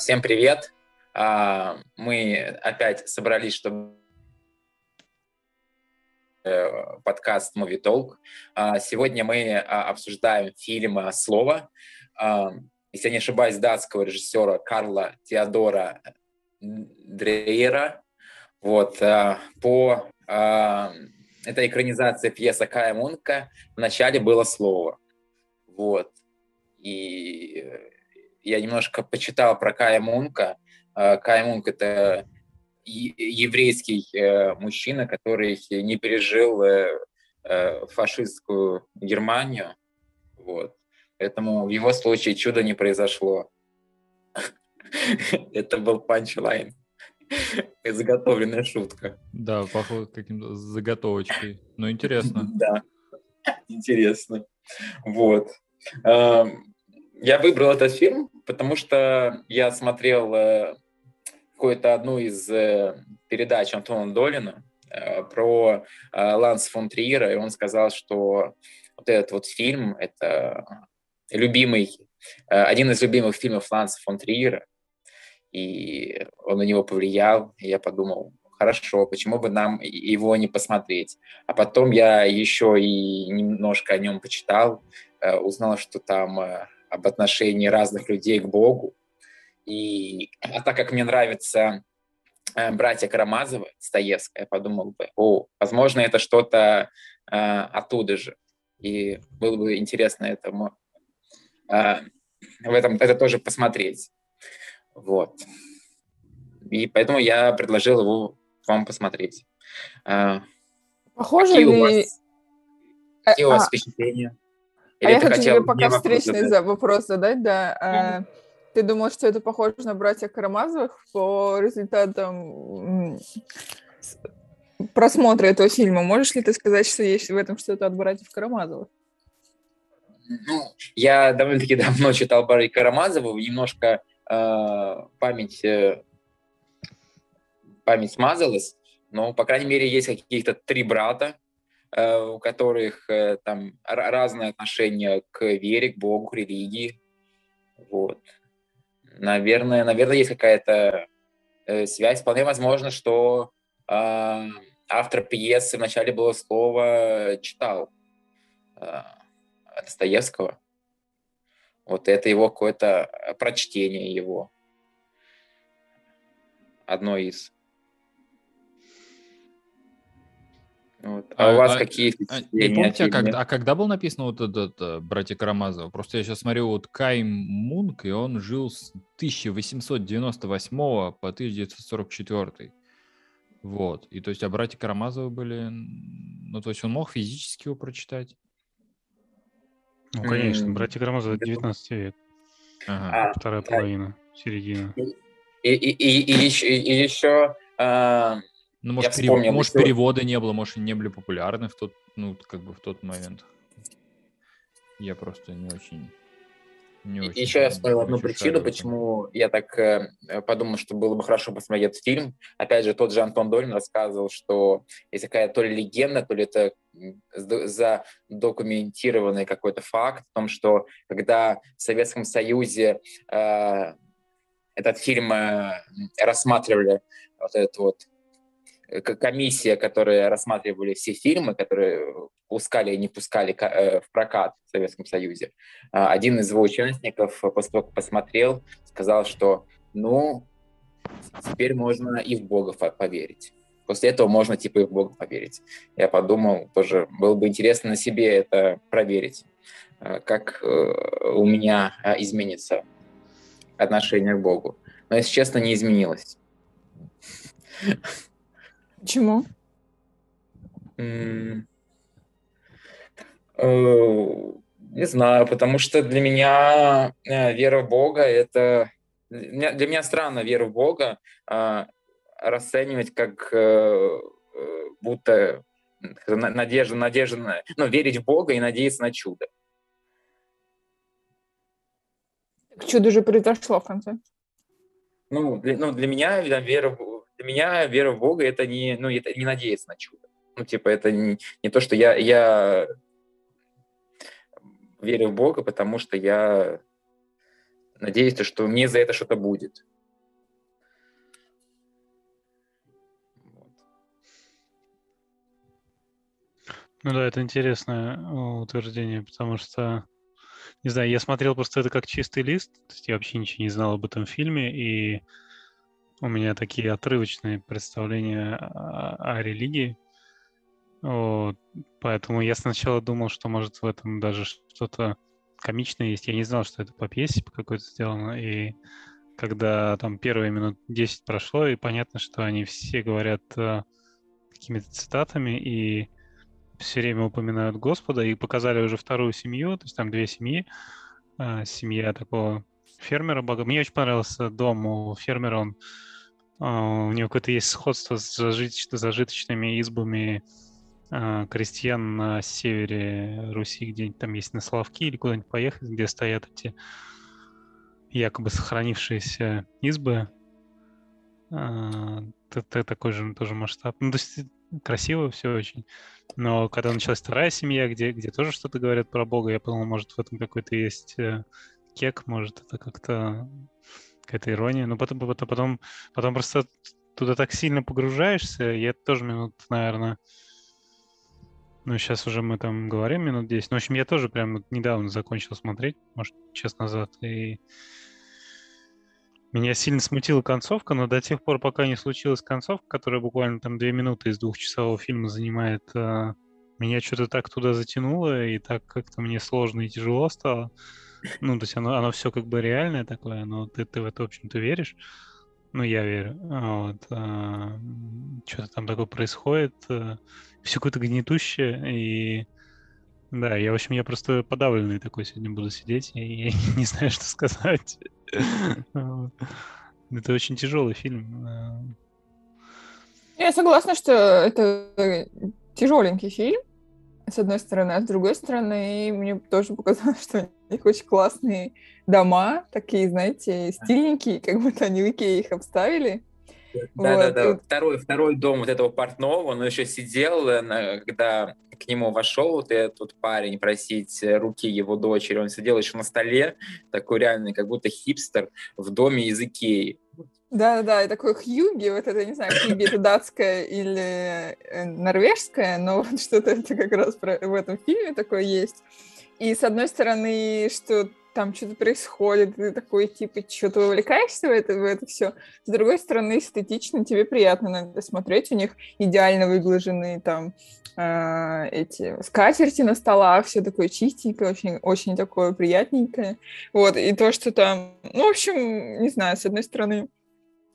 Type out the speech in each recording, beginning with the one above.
А, всем привет! А, мы опять собрались, чтобы э, подкаст Movie Talk. А, сегодня мы обсуждаем фильм «Слово». Если я не ошибаюсь, датского режиссера Карла Теодора Дрейера. Вот, по этой экранизации пьесы Кая Мунка вначале было слово. Вот. И я немножко почитал про Кая Мунка. А, Кай Мунк – это еврейский э, мужчина, который не пережил э, э, фашистскую Германию. Вот. Поэтому в его случае чудо не произошло. Это был панчлайн. Заготовленная шутка. Да, похоже каким-то заготовочкой. Но интересно. Да, интересно. Вот. Я выбрал этот фильм, потому что я смотрел э, какую-то одну из э, передач Антона Долина э, про Ланс фон Триера, и он сказал, что вот этот вот фильм — это любимый, один из любимых фильмов Ланса фон Триера, и он на него повлиял, и я подумал, хорошо, почему бы нам его не посмотреть? А потом я еще и немножко о нем почитал, узнал, что там об отношении разных людей к Богу. И а так как мне нравится э, братья Карамазовы, Стоевская, я подумал бы, о, возможно, это что-то э, оттуда же. И было бы интересно этому, э, в этом это тоже посмотреть. Вот. И поэтому я предложил его вам посмотреть. Э, Похоже какие ли... У вас, какие у вас а... впечатления? А Или а я хочу тебе пока встречный за вопрос задать, да. А, ты думал, что это похоже на братьев Карамазовых по результатам просмотра этого фильма? Можешь ли ты сказать, что есть в этом что-то от братьев Карамазовых? Ну, я довольно-таки давно читал братьев Карамазовых, немножко э, память, э, память смазалась, но, по крайней мере, есть каких-то три брата, у которых э, там разное отношение к вере, к Богу, к религии. Вот. Наверное, наверное, есть какая-то э, связь. Вполне возможно, что э, автор пьесы вначале было слово читал э, Достоевского. Вот это его какое-то прочтение его. Одно из. Вот. А, а у вас а, какие а, не помните, а когда, а когда был написан вот этот uh, «Братья Карамазовы»? Просто я сейчас смотрю, вот Кай Мунк, и он жил с 1898 по 1944. Вот. И то есть, а «Братья Карамазовы» были... Ну, то есть он мог физически его прочитать? Ну, конечно. Mm. «Братья Карамазовы» — 19 век. Ага. Вторая половина, середина. И, и, и, и, еще, и еще а, ну, может, перев... вспомнил, может что... перевода не было, может, не были популярны в тот, ну, как бы в тот момент. Я просто не очень... Не очень Еще я вспомнил одну причину, почему я так э, подумал, что было бы хорошо посмотреть этот фильм. Опять же, тот же Антон Долин рассказывал, что есть такая то ли легенда, то ли это задокументированный какой-то факт о том, что когда в Советском Союзе э, этот фильм э, рассматривали, вот этот вот комиссия, которая рассматривали все фильмы, которые пускали и не пускали э, в прокат в Советском Союзе. А, один из его участников после того, как посмотрел, сказал, что ну, теперь можно и в Бога поверить. После этого можно типа и в Бога поверить. Я подумал, тоже было бы интересно на себе это проверить, э, как э, у меня изменится отношение к Богу. Но, если честно, не изменилось. Почему? Э, не знаю, потому что для меня э, вера в Бога это для меня странно вера в Бога а, расценивать как э, будто надежда, надежда, ну, верить в Бога и надеяться на чудо. Чудо же произошло в конце. Ну, для, ну, для меня вера для меня вера в Бога это не, ну, это не надеяться на чудо. Ну, типа, это не, не то, что я, я верю в Бога, потому что я надеюсь, что мне за это что-то будет. Ну да, это интересное утверждение, потому что, не знаю, я смотрел просто это как чистый лист, то есть я вообще ничего не знал об этом фильме, и у меня такие отрывочные представления о, о религии. Вот. Поэтому я сначала думал, что может в этом даже что-то комичное есть. Я не знал, что это по пьесе какой-то сделано. И когда там первые минут 10 прошло, и понятно, что они все говорят э, какими-то цитатами, и все время упоминают Господа, и показали уже вторую семью, то есть там две семьи. Э, семья такого фермера бога. Мне очень понравился дом у фермера, он а, у него какое-то есть сходство с зажит... зажиточными избами а, крестьян на севере Руси, где-нибудь там есть на Славки или куда-нибудь поехать, где стоят эти якобы сохранившиеся избы. Это такой же тоже масштаб. Ну, то есть красиво все очень. Но когда началась вторая семья, где, где тоже что-то говорят про Бога, я подумал, может, в этом какой-то есть э, кек, может, это как-то какая-то ирония. Но потом, потом, потом, потом просто туда так сильно погружаешься, я тоже минут, наверное, ну, сейчас уже мы там говорим минут 10. Ну, в общем, я тоже прям недавно закончил смотреть, может, час назад, и меня сильно смутила концовка, но до тех пор, пока не случилась концовка, которая буквально там две минуты из двухчасового фильма занимает, а, меня что-то так туда затянуло, и так как-то мне сложно и тяжело стало. Ну, то есть оно, оно все как бы реальное такое, но ты, ты в это, в общем-то, веришь. Ну, я верю. Вот. А, что-то там такое происходит. А, все какое-то гнетущее. И да, я, в общем, я просто подавленный такой сегодня буду сидеть. И я не знаю, что сказать. Это очень тяжелый фильм. Я согласна, что это тяжеленький фильм с одной стороны, а с другой стороны, мне тоже показалось, что у них очень классные дома, такие, знаете, стильненькие, как будто они в Икее их обставили. Да, вот. да, да. Второй, второй дом вот этого портного, он еще сидел, э, когда к нему вошел вот этот парень просить руки его дочери, он сидел еще на столе, такой реальный, как будто хипстер в доме из Икеи. Да-да-да, и такой хьюги, вот это, не знаю, хьюги это датское или э, норвежское, но вот что-то это как раз про, в этом фильме такое есть. И с одной стороны, что там что-то происходит, ты такой, типа, что ты увлекаешься в это, в это все. С другой стороны, эстетично тебе приятно надо смотреть, у них идеально выглаженные там э, эти скатерти на столах, все такое чистенькое, очень, очень такое приятненькое. Вот, и то, что там, ну, в общем, не знаю, с одной стороны,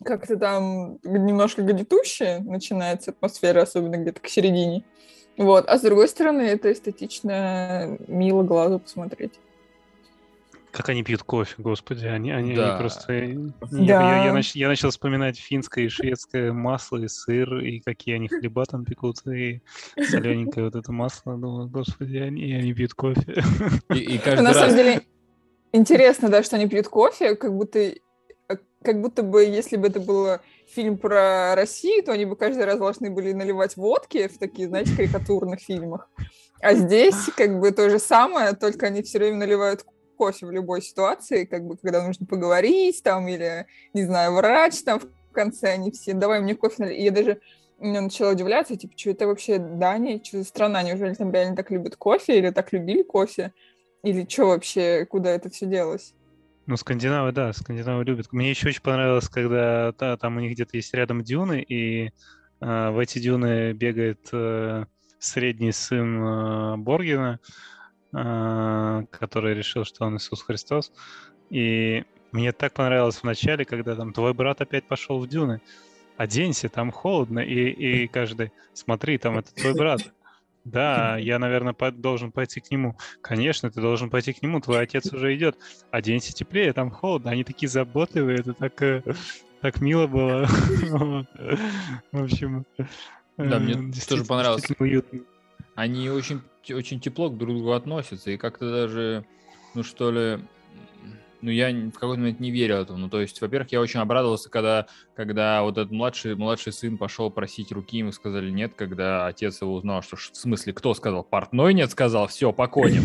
как-то там немножко гнетущая начинается атмосфера, особенно где-то к середине. Вот. А с другой стороны, это эстетично, мило глазу посмотреть. Как они пьют кофе, господи, они, они, да. они просто... Да. Я, я, я, нач, я начал вспоминать финское и шведское масло и сыр, и какие они хлеба там пекут, и солененькое вот это масло. Думаю, господи, они, они пьют кофе. И, и каждый На раз... самом деле, интересно, да, что они пьют кофе, как будто как будто бы, если бы это был фильм про Россию, то они бы каждый раз должны были наливать водки в такие, знаете, карикатурных фильмах. А здесь как бы то же самое, только они все время наливают кофе в любой ситуации, как бы когда нужно поговорить там или, не знаю, врач там в конце, они все, давай мне кофе налей. И я даже начала удивляться, типа, что это вообще Дания, что за страна, неужели там реально так любят кофе или так любили кофе? Или что вообще, куда это все делось? Ну, скандинавы, да, скандинавы любят. Мне еще очень понравилось, когда да, там у них где-то есть рядом дюны, и э, в эти дюны бегает э, средний сын э, Боргена, э, который решил, что он Иисус Христос. И мне так понравилось в начале, когда там твой брат опять пошел в дюны. Оденься, там холодно, и, и каждый, смотри, там это твой брат. Да, я, наверное, по- должен пойти к нему. Конечно, ты должен пойти к нему, твой отец уже идет. Оденься теплее, там холодно. Они такие заботливые, это так, э, так мило было. В общем, да, мне э, тоже понравилось. Они очень, очень тепло к друг другу относятся, и как-то даже, ну что ли, ну, я в какой-то момент не верил этому. Ну, то есть, во-первых, я очень обрадовался, когда, когда вот этот младший, младший сын пошел просить руки, ему сказали нет, когда отец его узнал, что в смысле, кто сказал? Портной нет сказал, все, поконим.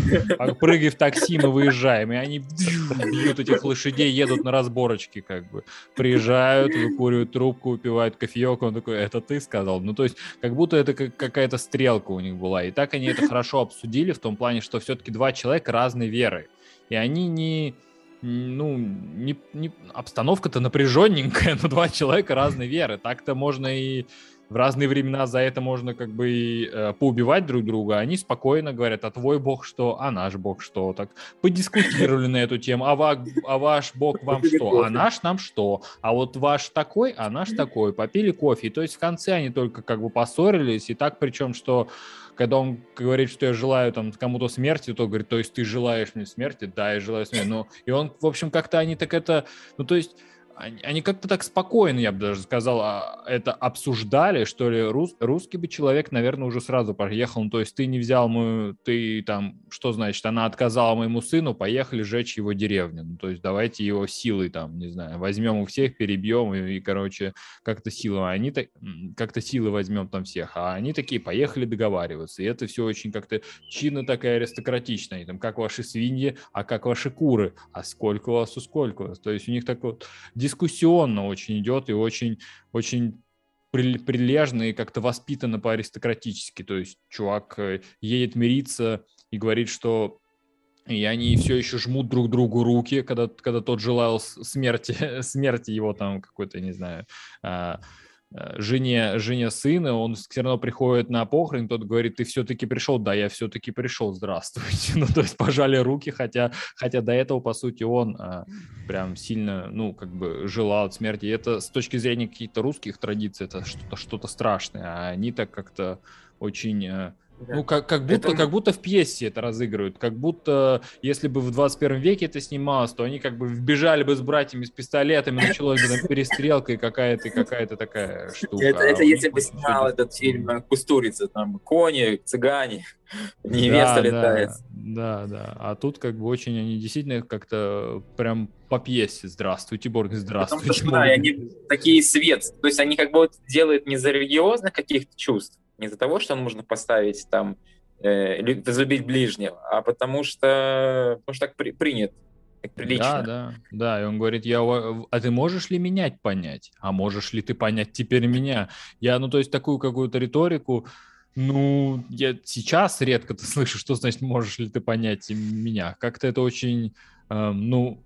Прыгай в такси, мы выезжаем. И они бьют этих лошадей, едут на разборочки, как бы. Приезжают, выкуривают трубку, упивают кофеек, он такой, это ты сказал? Ну, то есть, как будто это какая-то стрелка у них была. И так они это хорошо обсудили в том плане, что все-таки два человека разной веры. И они не ну, не, не, обстановка-то напряженненькая, но два человека разной веры. Так-то можно и в разные времена за это можно как бы и, э, поубивать друг друга. Они спокойно говорят, а твой бог что, а наш бог что. Так подискутировали на эту тему, а, ва, а ваш бог вам что, а наш нам что. А вот ваш такой, а наш такой. Попили кофе. И то есть в конце они только как бы поссорились. И так причем, что когда он говорит, что я желаю там кому-то смерти, то говорит, то есть ты желаешь мне смерти? Да, я желаю смерти. Ну, и он, в общем, как-то они так это, ну, то есть они, как-то так спокойно, я бы даже сказал, а, это обсуждали, что ли, рус, русский бы человек, наверное, уже сразу поехал, ну, то есть ты не взял мою, ты там, что значит, она отказала моему сыну, поехали жечь его деревню, ну, то есть давайте его силой там, не знаю, возьмем у всех, перебьем и, и короче, как-то силы, они так, как-то силы возьмем там всех, а они такие, поехали договариваться, и это все очень как-то чинно такая аристократичная, там, как ваши свиньи, а как ваши куры, а сколько у вас, у сколько у вас, то есть у них так вот дискуссионно очень идет и очень, очень прилежно и как-то воспитанно по-аристократически. То есть чувак э, едет мириться и говорит, что и они все еще жмут друг другу руки, когда, когда тот желал смерти, смерти его там какой-то, не знаю, а, жене, жене сына, он все равно приходит на похорон, тот говорит, ты все-таки пришел, да, я все-таки пришел, здравствуйте. ну, то есть пожали руки, хотя, хотя до этого, по сути, он а, прям сильно, ну, как бы желал от смерти. И это с точки зрения каких-то русских традиций, это что-то что страшное, а они так как-то очень э, ну, как, как, будто, это... как будто в пьесе это разыгрывают. Как будто, если бы в 21 веке это снималось, то они как бы вбежали бы с братьями с пистолетами, началась бы там перестрелка и какая-то какая-то такая штука. Это, это а если бы снял этот фильм э, Кустурица, там, кони, цыгане, невеста да, летает. Да, да. А тут как бы очень они действительно как-то прям по пьесе «Здравствуйте, Борг, здравствуйте». Потому что, да, они такие свет. То есть они как бы делают не за религиозных каких-то чувств, не из-за того, что нужно поставить там, э, возлюбить ближнего, а потому что, потому что так при, принято. Так прилично. Да, да, да. И он говорит, я, а ты можешь ли менять понять? А можешь ли ты понять теперь меня? Я, ну, то есть такую какую-то риторику, ну, я сейчас редко ты слышишь, что значит можешь ли ты понять меня. Как-то это очень, э, ну,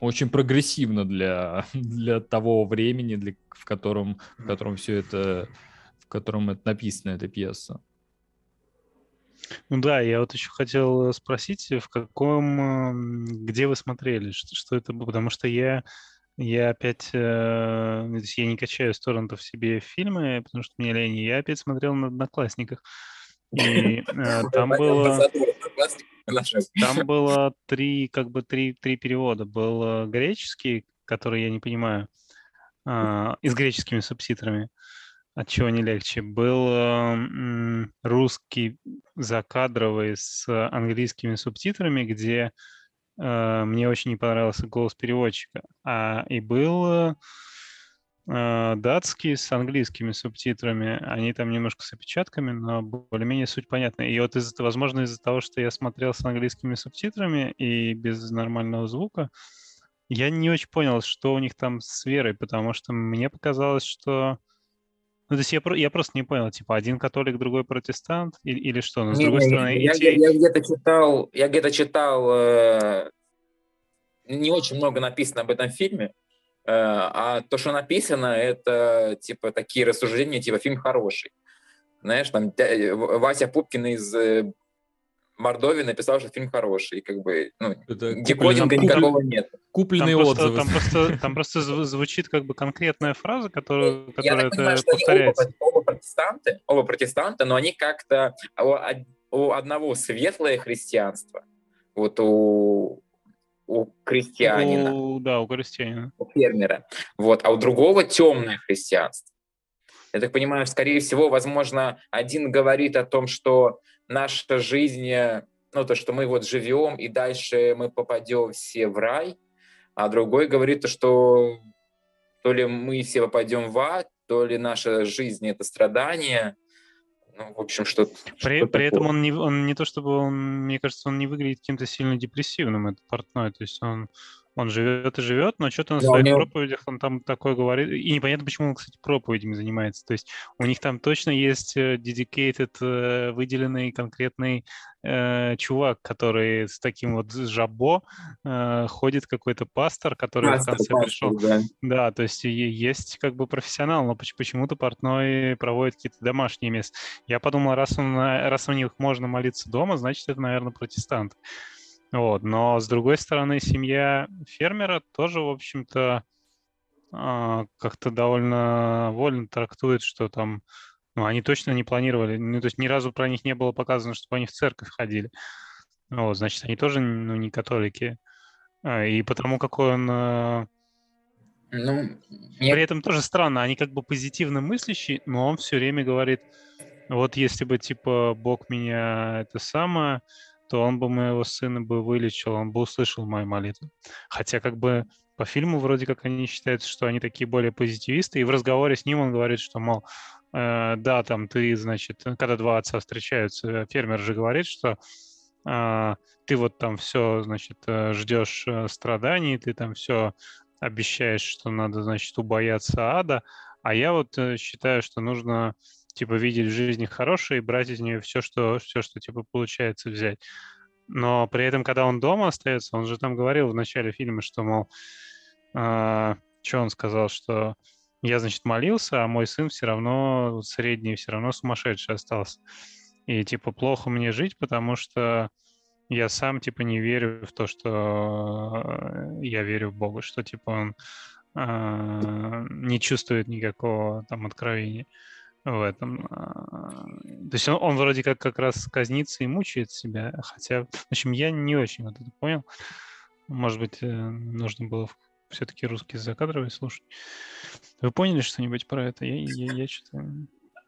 очень прогрессивно для, для того времени, для, в котором, в котором все это котором это написана эта пьеса. Ну да, я вот еще хотел спросить, в каком, где вы смотрели, что, что это было, потому что я, я опять, э, я не качаю с торрентов себе фильмы, потому что мне лень, я опять смотрел на Одноклассниках, и э, там было... Там было три, как бы три, три перевода. Был греческий, который я не понимаю, э, и с греческими субтитрами. От чего не легче? Был э, русский закадровый с английскими субтитрами, где э, мне очень не понравился голос переводчика. А, и был э, датский с английскими субтитрами. Они там немножко с опечатками, но более-менее суть понятна. И вот, из возможно, из-за того, что я смотрел с английскими субтитрами и без нормального звука, я не очень понял, что у них там с верой, потому что мне показалось, что ну, то есть я, я просто не понял, типа, один католик, другой протестант, или, или что? Но с не, другой не, стороны... Я, эти... я, я где-то читал, я где-то читал, э, не очень много написано об этом фильме, э, а то, что написано, это, типа, такие рассуждения, типа, фильм хороший. Знаешь, там Вася Пупкин из Мордовии написал, что фильм хороший, и как бы ну, декодинга никакого нет. Купленные там отзывы. Просто, там, просто, там просто звучит как бы конкретная фраза, которая, которая это понимаю, повторяется. Оба, оба протестанты, оба протестанты, но они как-то у, у одного светлое христианство, вот у у крестьянина. У, да, у крестьянина. У фермера. Вот, а у другого темное христианство. Я так понимаю, скорее всего, возможно, один говорит о том, что наша жизнь, ну, то, что мы вот живем, и дальше мы попадем все в рай, а другой говорит, что то ли мы все попадем в ад, то ли наша жизнь — это страдание, ну, в общем, что При, что при этом он не, он не то чтобы он, мне кажется, он не выглядит каким-то сильно депрессивным, этот портной. То есть он он живет и живет, но что-то на да, своих него... проповедях он там такое говорит. И непонятно, почему он, кстати, проповедями занимается. То есть у них там точно есть э, dedicated, э, выделенный конкретный э, чувак, который с таким вот жабо э, ходит какой-то пастор, который пастор, в конце пастор, пришел. Да. да, то есть есть как бы профессионал, но почему-то портной проводит какие-то домашние места. Я подумал, раз, он, раз у них можно молиться дома, значит, это, наверное, протестант. Вот. Но, с другой стороны, семья фермера тоже, в общем-то, а, как-то довольно вольно трактует, что там ну, они точно не планировали, ну, то есть ни разу про них не было показано, чтобы они в церковь ходили. Вот, значит, они тоже ну, не католики. А, и потому какой он... А, ну, нет. При этом тоже странно, они как бы позитивно мыслящие, но он все время говорит, вот если бы, типа, Бог меня это самое, то он бы моего сына бы вылечил, он бы услышал мою молитву. Хотя как бы по фильму вроде как они считают, что они такие более позитивисты, и в разговоре с ним он говорит, что, мол, э, да, там ты, значит, когда два отца встречаются, фермер же говорит, что э, ты вот там все, значит, э, ждешь э, страданий, ты там все обещаешь, что надо, значит, убояться ада, а я вот э, считаю, что нужно типа, видеть в жизни хорошее и брать из нее все, что, все, что, типа, получается взять. Но при этом, когда он дома остается, он же там говорил в начале фильма, что, мол, э, что он сказал, что я, значит, молился, а мой сын все равно средний, все равно сумасшедший остался. И, типа, плохо мне жить, потому что я сам, типа, не верю в то, что э, я верю в Бога, что, типа, он э, не чувствует никакого там откровения в этом. А, то есть он, он вроде как как раз казнится и мучает себя, хотя, в общем, я не очень вот это понял. Может быть, э, нужно было все-таки русский закадровый слушать. Вы поняли что-нибудь про это? Я, я, я что-то...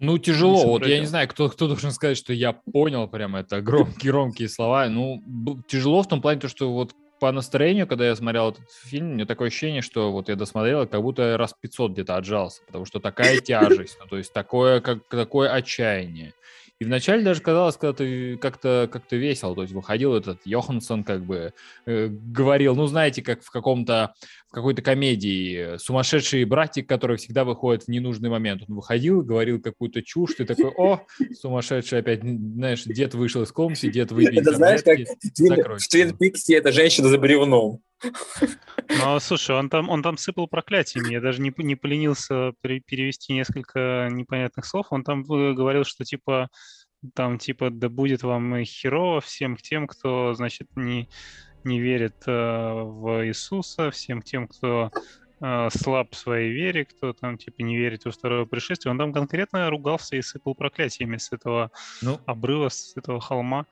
Ну, тяжело. Вот я не знаю, кто, кто должен сказать, что я понял прямо это громкие, громкие слова. Ну, тяжело в том плане, то, что вот по настроению, когда я смотрел этот фильм, у меня такое ощущение, что вот я досмотрел, как будто раз 500 где-то отжался, потому что такая тяжесть, ну, то есть такое, как, такое отчаяние. И вначале даже казалось, когда ты как-то как весело, то есть выходил этот Йоханссон, как бы э, говорил, ну, знаете, как в каком-то, какой-то комедии сумасшедший братик, который всегда выходит в ненужный момент. Он выходил, говорил какую-то чушь, ты такой, о, сумасшедший опять, знаешь, дед вышел из комнаты, дед выпил Это знаешь, как в Твин Пиксе это женщина за бревном. Ну, слушай, он там, он там сыпал проклятиями. Я даже не, не поленился перевести несколько непонятных слов. Он там говорил, что типа там типа да будет вам херово всем тем, кто, значит, не, не верит э, в Иисуса, всем тем, кто э, слаб в своей вере, кто там типа не верит во второе пришествие. Он там конкретно ругался и сыпал проклятиями с этого ну, обрыва, с этого холма.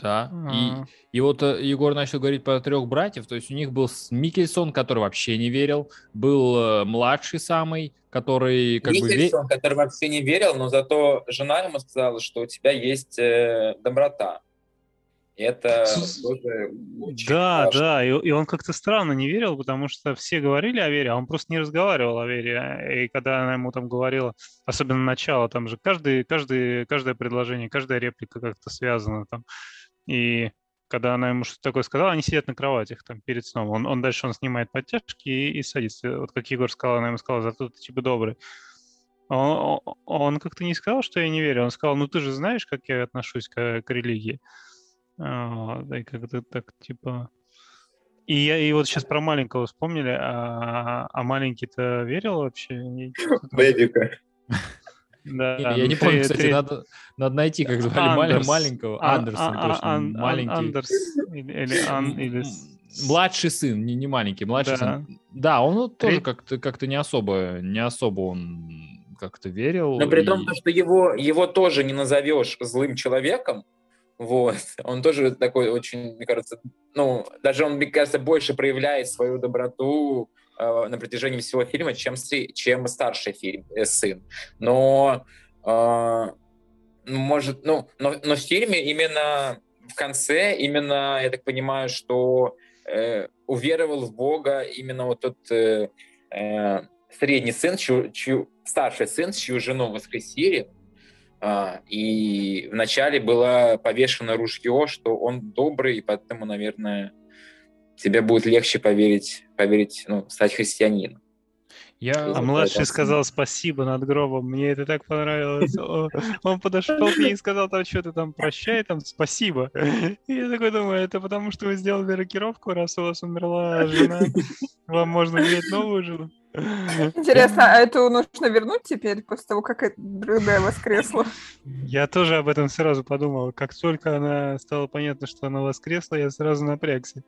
Да. И, а. и вот э, Егор начал говорить про трех братьев. То есть у них был Микельсон, который вообще не верил, был э, младший самый, который как Микельсон, бы... который вообще не верил, но зато жена ему сказала, что у тебя есть э, доброта. Это тоже очень Да, важно. да, и, и он как-то странно не верил, потому что все говорили о вере, а он просто не разговаривал о вере. И когда она ему там говорила, особенно начало, там же каждый, каждый, каждое предложение, каждая реплика как-то связана там. И когда она ему что-то такое сказала, они сидят на кроватях там перед сном. Он, он дальше он снимает подтяжки и, и садится. Вот как Егор сказал, она ему сказала, зато ты типа добрый. Он, он как-то не сказал, что я не верю. Он сказал, ну ты же знаешь, как я отношусь к, к религии. А, да, и как-то так типа... И, я, и вот сейчас про маленького вспомнили, а, а маленький-то верил вообще? Бэбика. Да, я не ну, помню, кстати, надо, надо найти, как звали маленького. А, Андерсон, а, точно, маленький. Андерс или, ан, или... Младший сын, не, не маленький, младший да. сын. Да, он тоже как-то как не особо, не особо он как-то верил. Но при и... том, что его, его тоже не назовешь злым человеком, вот. Он тоже такой очень, мне кажется, ну, даже он, мне кажется, больше проявляет свою доброту, Э, на протяжении всего фильма, чем, чем старший фильм, э, сын. Но э, может, ну, но, но в фильме именно в конце именно, я так понимаю, что э, уверовал в Бога именно вот тот э, э, средний сын, чью, чью, старший сын, чью жену воскресили, и вначале было повешено ружье, что он добрый, и поэтому, наверное, тебе будет легче поверить, поверить ну, стать христианином. Я... А младший сказал спасибо над гробом. Мне это так понравилось. Он подошел к ней и сказал, там что-то там прощай, там спасибо. И я такой думаю, это потому что вы сделали рокировку, раз у вас умерла жена. Вам можно взять новую жену. Интересно, а эту нужно вернуть теперь, после того, как другая воскресла? Я тоже об этом сразу подумал. Как только она стало понятно, что она воскресла, я сразу напрягся.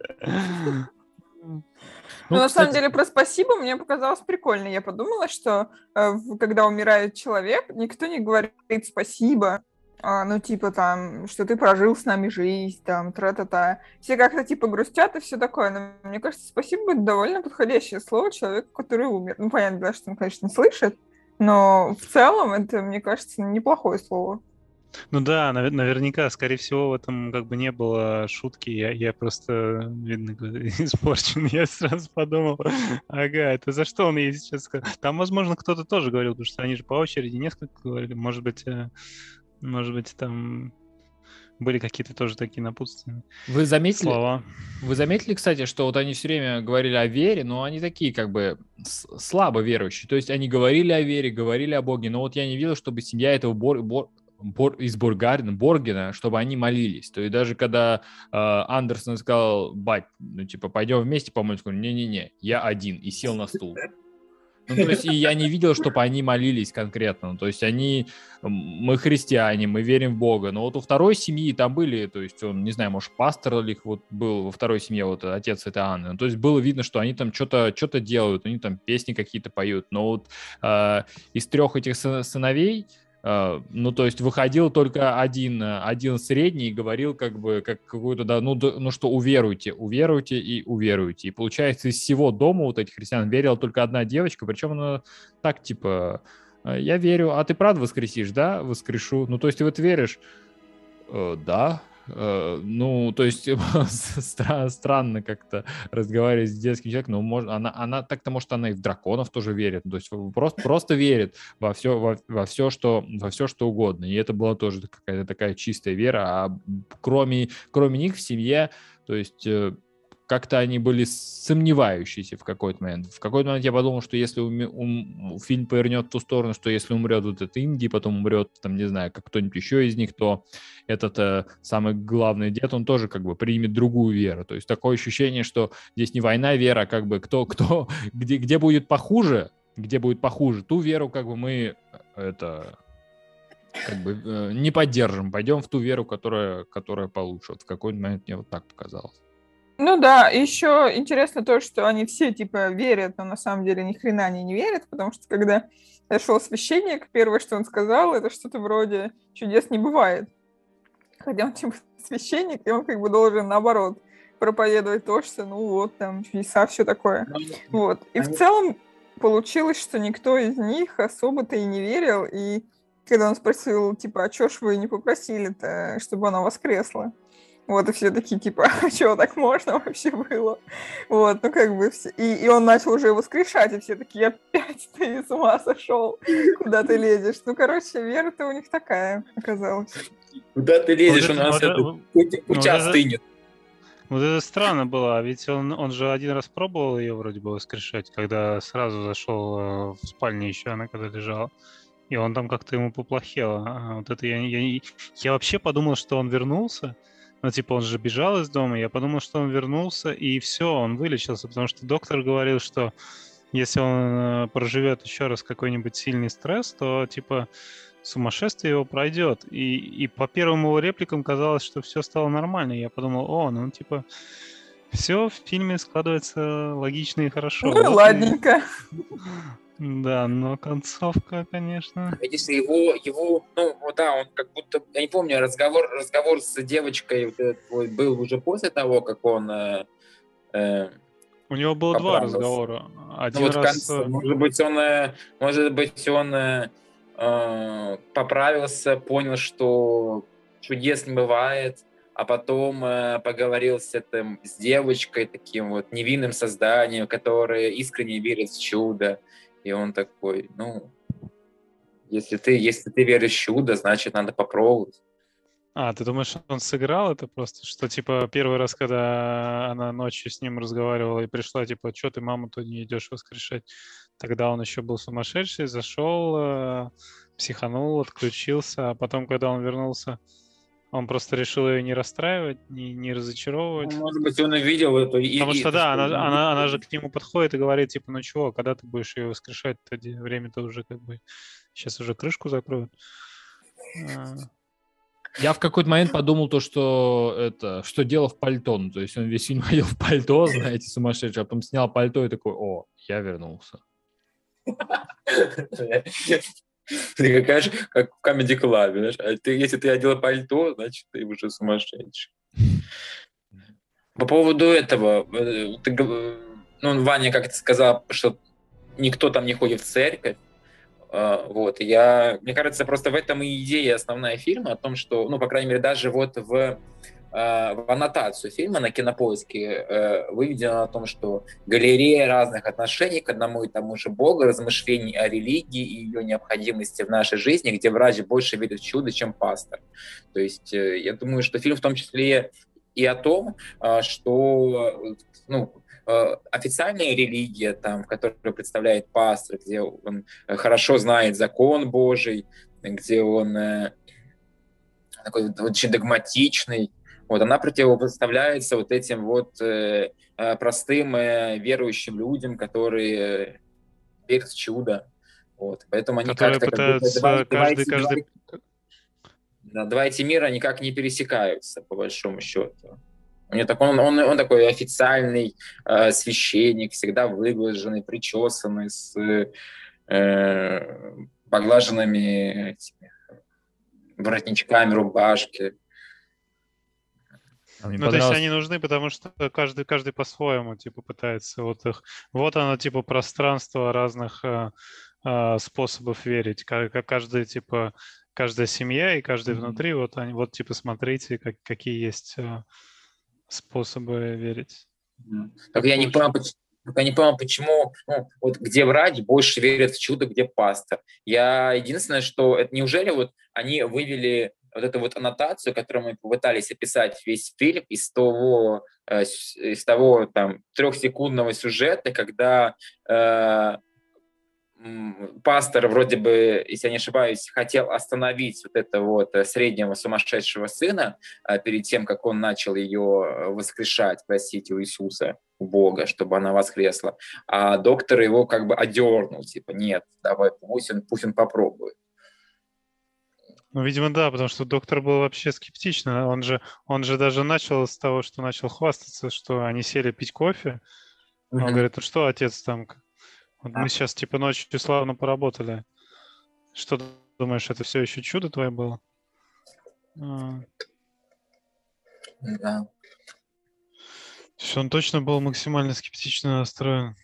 Ну, на самом деле, про спасибо мне показалось прикольно. Я подумала, что э, когда умирает человек, никто не говорит спасибо, а, ну, типа там, что ты прожил с нами жизнь, там, тра-та-та. Все как-то, типа, грустят и все такое. Но мне кажется, спасибо будет довольно подходящее слово человеку, который умер. Ну, понятно, да, что он, конечно, не слышит, но в целом это, мне кажется, неплохое слово. Ну да, нав- наверняка, скорее всего, в этом как бы не было шутки. Я, я просто, видно, испорчен. Я сразу подумал, ага, это за что он ей сейчас сказал? Там, возможно, кто-то тоже говорил, потому что они же по очереди несколько говорили. Может быть, э, может быть, там были какие-то тоже такие напутственные вы заметили, слова. Вы заметили, кстати, что вот они все время говорили о вере, но они такие как бы слабо верующие. То есть они говорили о вере, говорили о Боге, но вот я не видел, чтобы семья этого Бор, Бор, из Бургарина, Боргена, чтобы они молились. То есть даже когда э, Андерсон сказал, бать, ну типа, пойдем вместе помолимся, не-не-не, я один, и сел на стул. Ну, то есть, и я не видел, чтобы они молились конкретно. Ну, то есть, они, мы христиане, мы верим в Бога. Но вот у второй семьи там были, то есть, он, не знаю, может, пастор или вот был во второй семье, вот отец этой Анны. Ну, то есть, было видно, что они там что-то что делают, они там песни какие-то поют. Но вот э, из трех этих сыновей, ну, то есть выходил только один, один средний и говорил как бы как какую-то, да, ну, ну что, уверуйте, уверуйте и уверуйте. И получается, из всего дома вот этих христиан верила только одна девочка, причем она так, типа, «Э, я верю, а ты правда воскресишь, да? Воскрешу. Ну, то есть ты вот веришь? Э, да, Э, ну, то есть стра- странно как-то разговаривать с детским человеком, но может, она, она так-то, может, она и в драконов тоже верит, то есть просто, просто верит во все, во, во, все, что, во все, что угодно. И это была тоже какая-то такая чистая вера, а кроме, кроме них в семье, то есть э, как-то они были сомневающиеся в какой-то момент. В какой-то момент я подумал, что если ум, ум, фильм повернет в ту сторону, что если умрет вот этот Инди, потом умрет, там, не знаю, как кто-нибудь еще из них, то этот э, самый главный дед, он тоже как бы примет другую веру. То есть такое ощущение, что здесь не война а вера, как бы кто, кто, где, где будет похуже, где будет похуже, ту веру как бы мы э, это как бы э, не поддержим, пойдем в ту веру, которая, которая получше. Вот в какой-то момент мне вот так показалось. Ну да, еще интересно то, что они все типа верят, но на самом деле ни хрена они не верят, потому что когда шел священник, первое, что он сказал, это что-то вроде чудес не бывает. Хотя он типа священник, и он как бы должен наоборот проповедовать то, что ну вот там чудеса, все такое. Ну, вот. И в целом получилось, что никто из них особо-то и не верил, и когда он спросил, типа, а чё ж вы не попросили-то, чтобы она воскресла? Вот, и все такие, типа, а что, так можно вообще было? Вот, ну как бы все. И, и он начал уже воскрешать, и все такие, опять ты с ума сошел, куда ты лезешь? Ну, короче, вера-то у них такая оказалась. Куда ты лезешь, вот у нас это, это, вот стынет. Вот это странно было, ведь он, он же один раз пробовал ее вроде бы воскрешать, когда сразу зашел э, в спальне еще, она когда лежала. И он там как-то ему поплохело. А вот это я, я, я вообще подумал, что он вернулся, ну, типа, он же бежал из дома, я подумал, что он вернулся, и все, он вылечился, потому что доктор говорил, что если он э, проживет еще раз какой-нибудь сильный стресс, то, типа, сумасшествие его пройдет. И, и по первым его репликам казалось, что все стало нормально. Я подумал, о, ну, типа, все в фильме складывается логично и хорошо. Ну, вот ладненько. Да, но концовка, конечно. Видишь, его, его, ну, да, он как будто, я не помню, разговор, разговор с девочкой вот этот вот, был уже после того, как он... Э, э, У него было два разговора. Один ну, вот раз... конце, э, может быть, он, э, может быть, он э, э, поправился, понял, что чудес не бывает, а потом э, поговорил с, этим, с девочкой, таким вот невинным созданием, которое искренне верит в чудо. И он такой, ну, если ты, если ты веришь в чудо, значит, надо попробовать. А, ты думаешь, он сыграл это просто? Что, типа, первый раз, когда она ночью с ним разговаривала и пришла, типа, что ты маму-то не идешь воскрешать? Тогда он еще был сумасшедший, зашел, э, психанул, отключился, а потом, когда он вернулся, он просто решил ее не расстраивать, не, не разочаровывать. Ну, может быть, он увидел это. И, Потому что, да, она, она, она же к нему подходит и говорит, типа, ну чего, когда ты будешь ее воскрешать, время-то уже как бы... Сейчас уже крышку закроют. А. Я в какой-то момент подумал то, что это, что дело в пальто. Ну, то есть он весь фильм ходил в пальто, знаете, сумасшедший, а потом снял пальто и такой, о, я вернулся. Ты же, как в Comedy Club, знаешь? А ты, если ты одела пальто, значит, ты уже сумасшедший. По поводу этого, э, ты, ну, Ваня как-то сказал, что никто там не ходит в церковь. А, вот, я, мне кажется, просто в этом и идея основная фильма, о том, что, ну, по крайней мере, даже вот в в аннотацию фильма на кинопоиске э, выведено о том, что галерея разных отношений к одному и тому же Богу, размышлений о религии и ее необходимости в нашей жизни, где врач больше верит в чудо, чем пастор. То есть э, я думаю, что фильм в том числе и о том, что ну, официальная религия, там, которую представляет пастор, где он хорошо знает закон Божий, где он такой очень догматичный, вот, она противопоставляется вот этим вот э, э, простым э, верующим людям, которые верят в чудо. Вот, поэтому они которые как-то пытаются как бы, каждый, два, каждый... Да, два эти мира никак не пересекаются, по большому счету. У него так, он, он, он такой официальный э, священник, всегда выглаженный, причесанный, с э, поглаженными этими, воротничками рубашки. Мне ну, то есть они нужны, потому что каждый, каждый по-своему, типа, пытается вот их... Вот оно, типа, пространство разных э, э, способов верить. Как, каждый, типа, каждая семья и каждый mm-hmm. внутри, вот они, вот, типа, смотрите, как, какие есть э, способы верить. Mm-hmm. Так я не понял, я не понял, почему, ну, вот где врач больше верит в чудо, где пастор. Я единственное, что это неужели вот они вывели вот эту вот аннотацию, которую мы попытались описать весь фильм из того, э, из того там трехсекундного сюжета, когда э, пастор вроде бы, если я не ошибаюсь, хотел остановить вот этого вот э, среднего сумасшедшего сына э, перед тем, как он начал ее воскрешать, просить у Иисуса, у Бога, чтобы она воскресла. А доктор его как бы одернул, типа, нет, давай, пусть он, пусть он попробует. Ну, видимо, да, потому что доктор был вообще скептичен. Он же, он же даже начал с того, что начал хвастаться, что они сели пить кофе. Mm-hmm. Он говорит, ну что, отец, там, мы сейчас типа ночью славно поработали. Что думаешь, это все еще чудо твое было? А. Да. Он точно был максимально скептично настроен.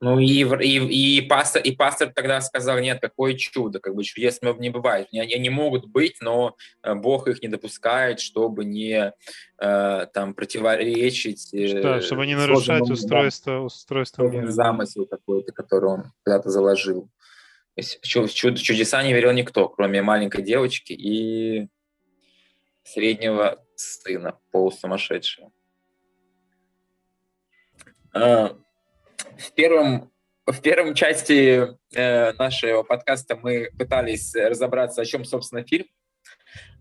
Ну и, и, и, пастор, и пастор тогда сказал, нет, какое чудо, как бы чудес не бывает. Они, они могут быть, но э, Бог их не допускает, чтобы не э, там противоречить. Э, да, чтобы не нарушать устройство, устройство мира. Замысел какой-то, который он когда-то заложил. Чуд, чудеса не верил никто, кроме маленькой девочки и среднего сына, полусумасшедшего. А, в первом в первом части э, нашего подкаста мы пытались разобраться, о чем, собственно, фильм.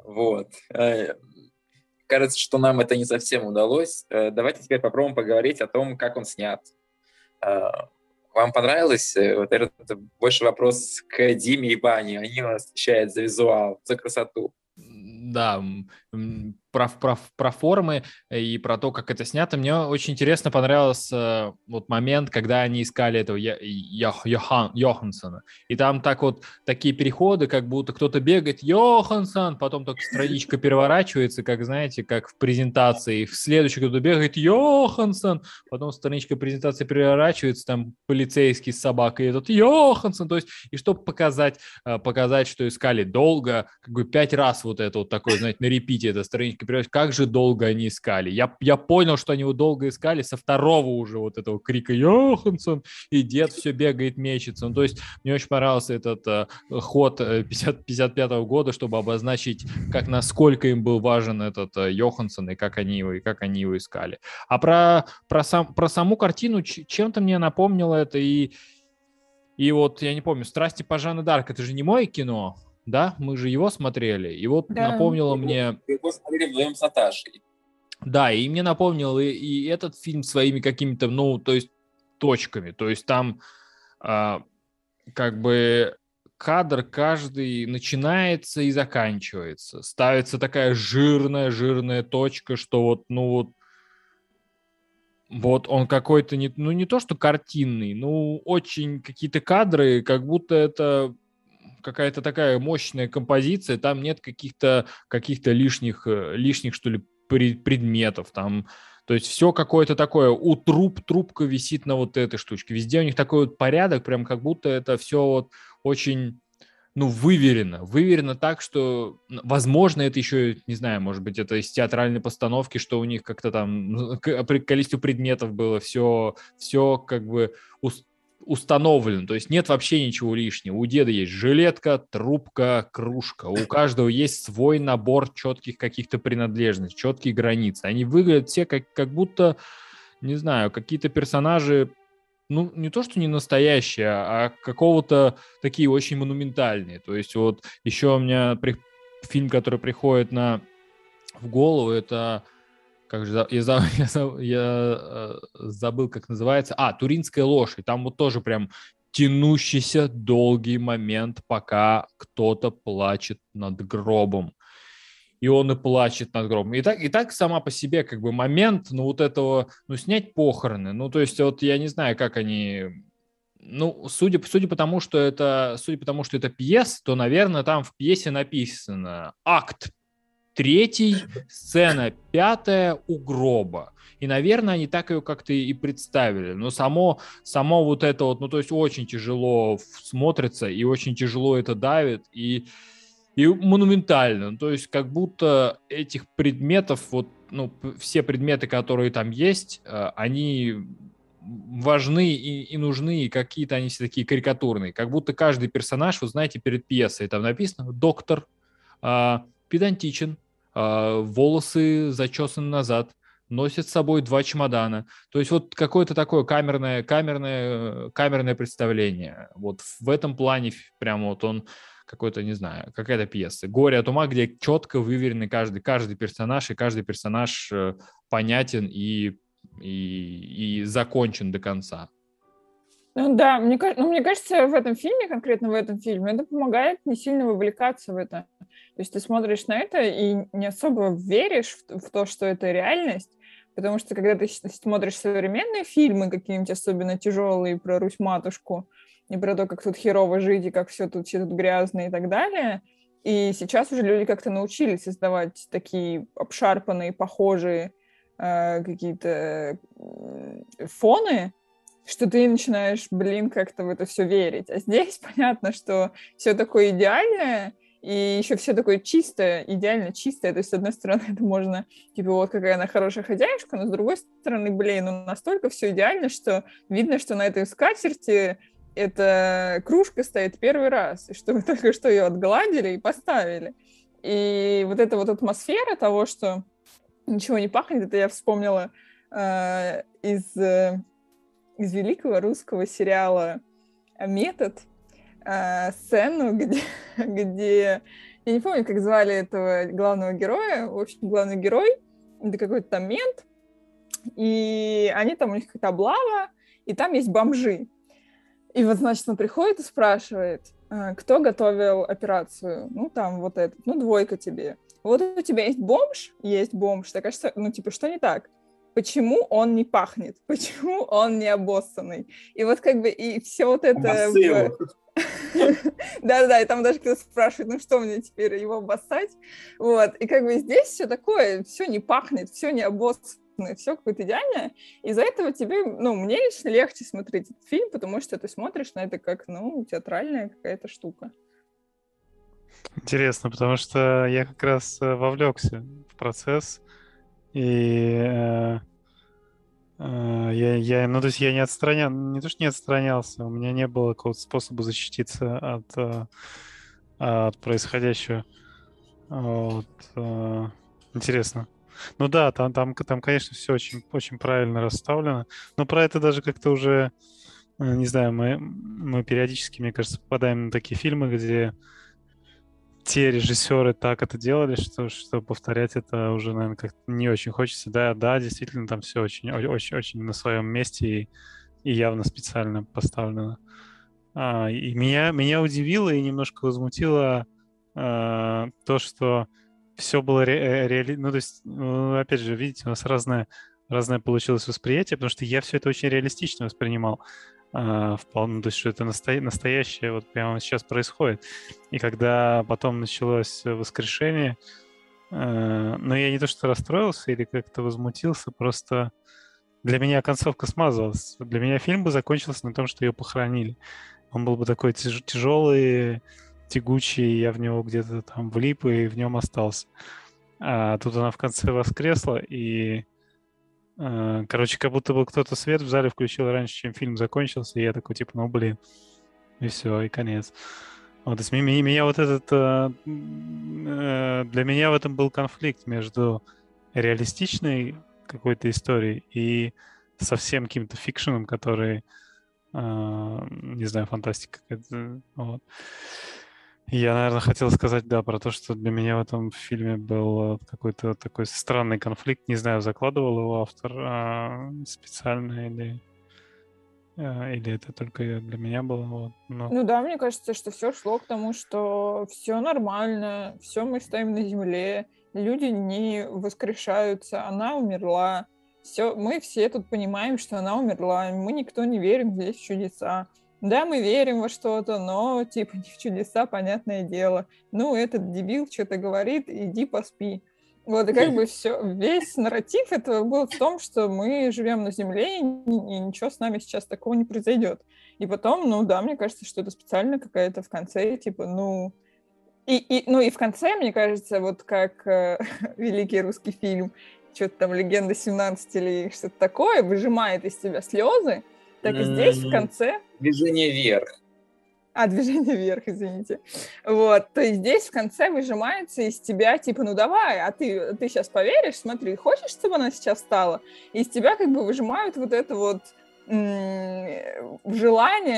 Вот. Э, кажется, что нам это не совсем удалось. Э, давайте теперь попробуем поговорить о том, как он снят. Э, вам понравилось? Э, вот это, больше вопрос к Диме и Бане. Они нас отвечают за визуал, за красоту. Да, про, про, про формы и про то, как это снято. Мне очень интересно понравился вот момент, когда они искали этого Йохан, Йохансона. И там так вот такие переходы, как будто кто-то бегает Йохансон, потом так страничка переворачивается, как, знаете, как в презентации. В следующий кто-то бегает Йохансон, потом страничка презентации переворачивается, там полицейский с собакой, этот Йохансон. То есть, и чтобы показать, э, показать, что искали долго, как бы пять раз вот это вот такое, знаете, на репите эта страничка точкой привязки. Как же долго они искали. Я, я понял, что они его долго искали со второго уже вот этого крика «Йоханссон!» и дед все бегает, мечется. Ну, то есть мне очень понравился этот э, ход 50, 55 -го года, чтобы обозначить, как насколько им был важен этот э, Йоханссон и как они его, и как они его искали. А про, про, сам, про саму картину чем-то мне напомнило это и и вот, я не помню, «Страсти по Жанне Дарк» — это же не мое кино, да? Мы же его смотрели. И вот да. напомнило мне... Его смотрели вдвоем с Наташей. Да, и мне напомнил и, и этот фильм своими какими-то, ну, то есть точками. То есть там а, как бы кадр каждый начинается и заканчивается. Ставится такая жирная-жирная точка, что вот, ну вот, вот он какой-то, не, ну не то что картинный, ну очень какие-то кадры, как будто это какая-то такая мощная композиция, там нет каких-то каких-то лишних, э, лишних что ли, предметов, там, то есть все какое-то такое, у труп, трубка висит на вот этой штучке, везде у них такой вот порядок, прям как будто это все вот очень ну, выверено. Выверено так, что, возможно, это еще, не знаю, может быть, это из театральной постановки, что у них как-то там ну, количество предметов было все, все как бы установлено. То есть нет вообще ничего лишнего. У деда есть жилетка, трубка, кружка. У каждого есть свой набор четких каких-то принадлежностей, четкие границы. Они выглядят все как, как будто, не знаю, какие-то персонажи ну, не то, что не настоящие, а какого-то такие очень монументальные. То есть вот еще у меня при... фильм, который приходит на в голову, это как же я, я, за, я э, забыл, как называется. А, Туринская лошадь. Там вот тоже прям тянущийся долгий момент, пока кто-то плачет над гробом и он и плачет над гробом. И так, и так сама по себе как бы момент, ну вот этого, ну снять похороны, ну то есть вот я не знаю, как они, ну судя, судя по тому, что это, судя по тому, что это пьес, то, наверное, там в пьесе написано акт третий, сцена пятая у гроба. И, наверное, они так ее как-то и представили. Но само, само вот это вот, ну, то есть очень тяжело смотрится, и очень тяжело это давит, и и монументально. Ну, то есть как будто этих предметов, вот, ну, все предметы, которые там есть, э, они важны и, и нужны, и какие-то они все такие карикатурные. Как будто каждый персонаж, вы знаете, перед пьесой там написано «доктор», э, педантичен, волосы зачесаны назад, носит с собой два чемодана. То есть вот какое-то такое камерное, камерное, камерное представление. Вот в этом плане прямо вот он какой-то, не знаю, какая-то пьеса. «Горе от ума», где четко выверены каждый, каждый персонаж, и каждый персонаж э, понятен и, и, и закончен до конца. Ну да, мне, ну, мне кажется, в этом фильме, конкретно в этом фильме, это помогает не сильно вовлекаться в это. То есть ты смотришь на это и не особо веришь в, в то, что это реальность, потому что когда ты смотришь современные фильмы, какие-нибудь особенно тяжелые про Русь-матушку, и про то, как тут херово жить, и как все тут, все тут грязно и так далее. И сейчас уже люди как-то научились создавать такие обшарпанные, похожие э, какие-то э, фоны, что ты начинаешь, блин, как-то в это все верить. А здесь понятно, что все такое идеальное, и еще все такое чистое, идеально чистое. То есть, с одной стороны, это можно, типа, вот какая она хорошая хозяюшка, но с другой стороны, блин, ну настолько все идеально, что видно, что на этой скатерти эта кружка стоит первый раз, и что вы только что ее отгладили и поставили. И вот эта вот атмосфера того, что ничего не пахнет, это я вспомнила э, из, э, из великого русского сериала «Метод», э, сцену, где, где... Я не помню, как звали этого главного героя. В общем, главный герой — это какой-то там мент, и они там, у них какая-то облава, и там есть бомжи. И вот, значит, он приходит и спрашивает, «А, кто готовил операцию? Ну, там вот этот, ну, двойка тебе. Вот у тебя есть бомж? Есть бомж. Так, кажется, ну, типа, что не так? Почему он не пахнет? Почему он не обоссанный? И вот как бы, и все вот это... Да-да, и там даже кто-то спрашивает, ну что мне теперь его обоссать? Вот, и как бы здесь все такое, все не пахнет, все не обоссано все какое-то идеальное. Из-за этого тебе, ну, мне лично легче смотреть этот фильм, потому что ты смотришь на это как, ну, театральная какая-то штука. Интересно, потому что я как раз э, вовлекся в процесс, и э, э, я, я, ну, то есть я не отстранял, не то, что не отстранялся, у меня не было какого-то способа защититься от, э, от происходящего. Вот, э, интересно. Ну да, там, там, там, конечно, все очень, очень правильно расставлено. Но про это даже как-то уже, э, не знаю, мы, мы периодически, мне кажется, попадаем на такие фильмы, где те режиссеры так это делали, что, что повторять это уже, наверное, как не очень хочется. Да, да, действительно, там все очень, очень, очень на своем месте и, и явно специально поставлено. А, и меня, меня удивило и немножко возмутило а, то, что все было ре- э, реали... Ну, то есть, ну, опять же, видите, у нас разное, разное получилось восприятие, потому что я все это очень реалистично воспринимал. Uh, вполне, то есть, что это насто... настоящее вот прямо сейчас происходит. И когда потом началось воскрешение, uh, ну, я не то что расстроился или как-то возмутился, просто для меня концовка смазалась. Для меня фильм бы закончился на том, что ее похоронили. Он был бы такой тяж... тяжелый, тягучий, я в него где-то там влип и в нем остался. А тут она в конце воскресла, и, э, короче, как будто бы кто-то свет в зале включил раньше, чем фильм закончился, и я такой, типа, ну, блин, и все, и конец. Вот, то есть меня, меня вот этот... Э, э, для меня в этом был конфликт между реалистичной какой-то историей и совсем каким-то фикшеном, который, э, не знаю, фантастика какая-то. Вот. Я, наверное, хотел сказать, да, про то, что для меня в этом фильме был какой-то такой странный конфликт. Не знаю, закладывал его автор а, специально или, а, или это только для меня было. Вот, но... Ну да, мне кажется, что все шло к тому, что все нормально, все мы стоим на земле, люди не воскрешаются, она умерла. Все, мы все тут понимаем, что она умерла, мы никто не верим здесь в чудеса. Да, мы верим во что-то, но типа не в чудеса, понятное дело. Ну, этот дебил что-то говорит, иди поспи. Вот, и как бы все, весь нарратив этого был в том, что мы живем на Земле, и, ничего с нами сейчас такого не произойдет. И потом, ну да, мне кажется, что это специально какая-то в конце, типа, ну... И, и, ну и в конце, мне кажется, вот как э, великий русский фильм, что-то там «Легенда 17» или что-то такое, выжимает из тебя слезы, так и здесь в конце... Движение вверх. А, движение вверх, извините. Вот, то есть здесь в конце выжимается из тебя, типа, ну давай, а ты, ты сейчас поверишь, смотри, хочешь, чтобы она сейчас стала? И из тебя как бы выжимают вот это вот желание,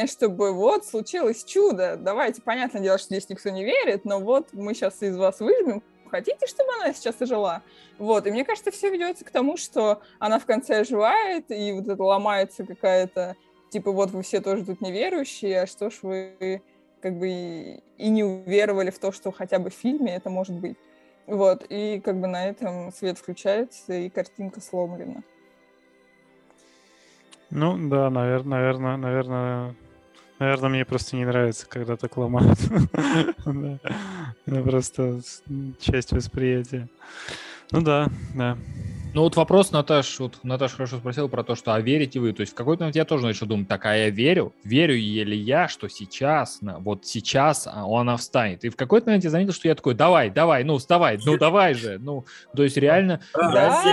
чтобы вот случилось чудо. Давайте, понятное дело, что здесь никто не верит, но вот мы сейчас из вас выжмем хотите, чтобы она сейчас ожила? Вот, и мне кажется, все ведется к тому, что она в конце оживает, и вот это ломается какая-то, типа, вот вы все тоже тут неверующие, а что ж вы как бы и, не уверовали в то, что хотя бы в фильме это может быть. Вот, и как бы на этом свет включается, и картинка сломлена. Ну, да, наверное, наверное, наверное, Наверное, мне просто не нравится, когда так ломают. Это просто часть восприятия. Ну да, да. Ну вот вопрос, Наташ, вот Наташа хорошо спросила про то, что а верите вы? То есть в какой-то момент я тоже начал думать, так, а я верю? Верю ли я, что сейчас, вот сейчас она встанет? И в какой-то момент я заметил, что я такой, давай, давай, ну вставай, ну давай же, ну, то есть реально... Да,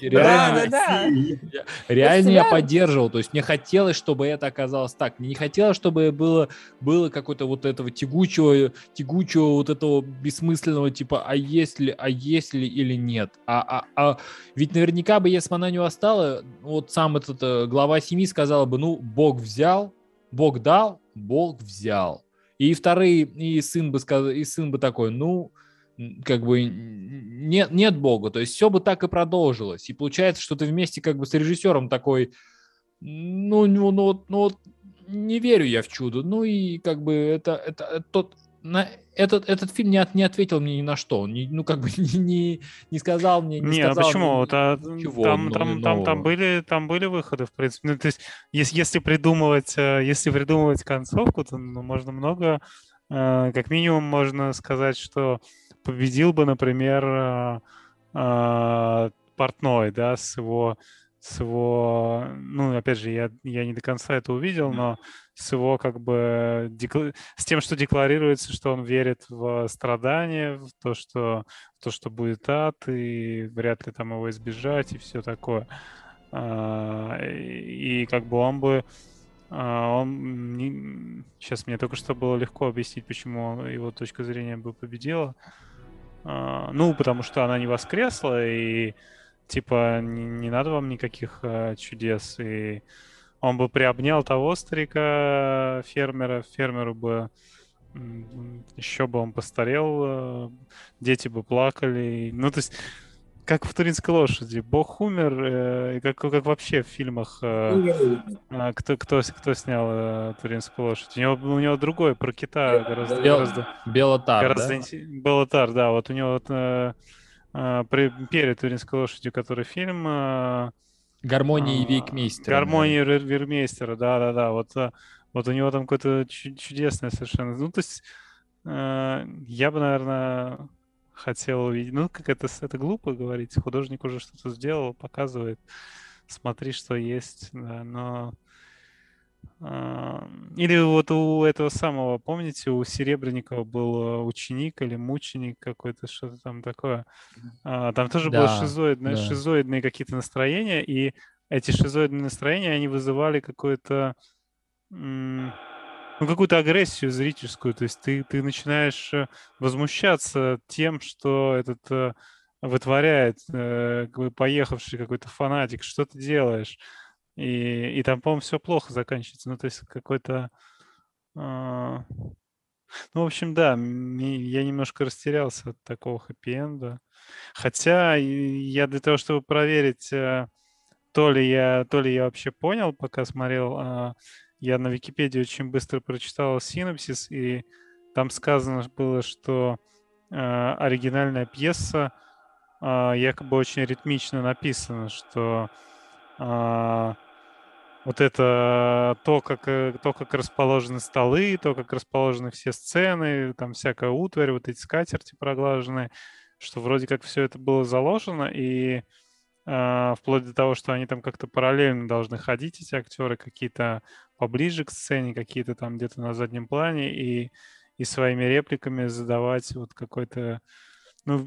реально, да, да. реально я поддерживал, то есть мне хотелось, чтобы это оказалось так, мне не хотелось, чтобы было, было какое-то вот этого тягучего, тягучего вот этого бессмысленного типа, а если, а если или нет, а, а, а ведь наверняка бы, если бы она не осталась, вот сам этот э, глава семьи сказал бы, ну, Бог взял, Бог дал, Бог взял. И вторые, и сын бы сказал, и сын бы такой, ну, как бы нет, нет Бога. То есть все бы так и продолжилось. И получается, что ты вместе как бы с режиссером такой, ну, ну, ну, ну не верю я в чудо. Ну и как бы это, это, это тот, на этот, этот фильм не, от, не ответил мне ни на что. Он не, ну, как бы не, не, не сказал мне. Не, не а почему? Мне, а, ничего, там, но, там, там, там, были, там были выходы, в принципе. Ну, то есть, если, если, придумывать, э, если придумывать концовку, то ну, можно много. Э, как минимум, можно сказать, что победил бы, например, э, портной, да, с его с его, ну, опять же, я, я не до конца это увидел, но с его как бы, декла... с тем, что декларируется, что он верит в страдания, в то, что, в то, что будет ад, и вряд ли там его избежать, и все такое. А, и как бы он бы, а, он не... сейчас мне только что было легко объяснить, почему его точка зрения бы победила. А, ну, потому что она не воскресла, и типа, не, не надо вам никаких э, чудес. И он бы приобнял того старика, фермера, фермеру бы еще бы он постарел, э, дети бы плакали. Ну, то есть, как в «Туринской лошади». Бог умер, э, как, как вообще в фильмах. Э, э, кто, кто, кто снял э, «Туринскую лошадь»? У него, у него другой, про кита гораздо... Бел, гораздо Белотар, гораздо, да? Белотар, да. Вот у него... Вот, а, перед «Туринской лошадью», который фильм... А, Гармонии Вейкмейстера. Гармонии да. Вермейстера, да-да-да. Вот, а, вот у него там какое-то чудесное совершенно... Ну, то есть я бы, наверное, хотел увидеть... Ну, как это, это глупо говорить. Художник уже что-то сделал, показывает. Смотри, что есть, да, но а, или вот у этого самого, помните, у Серебренникова был э, ученик или мученик какой-то, что-то там такое. А, там тоже да, было шизоидное, да. шизоидные какие-то настроения, и эти шизоидные настроения, они вызывали какое-то ну, какую-то агрессию зрительскую. То есть ты, ты начинаешь э, возмущаться тем, что этот э, вытворяет э, поехавший какой-то фанатик, что ты делаешь. И, и там, по-моему, все плохо заканчивается. Ну, то есть какой-то... А... Ну, в общем, да, я немножко растерялся от такого хэппи-энда. Хотя я для того, чтобы проверить, э, то ли я, то ли я вообще понял, пока смотрел, а, я на Википедии очень быстро прочитал синопсис, и там сказано было, что а, оригинальная пьеса якобы очень ритмично написана, что а, вот это то как, э, то, как расположены столы, то, как расположены все сцены, там всякая утварь, вот эти скатерти проглаженные, что вроде как все это было заложено, и э, вплоть до того, что они там как-то параллельно должны ходить, эти актеры, какие-то поближе к сцене, какие-то там где-то на заднем плане, и, и своими репликами задавать вот какой-то... Ну,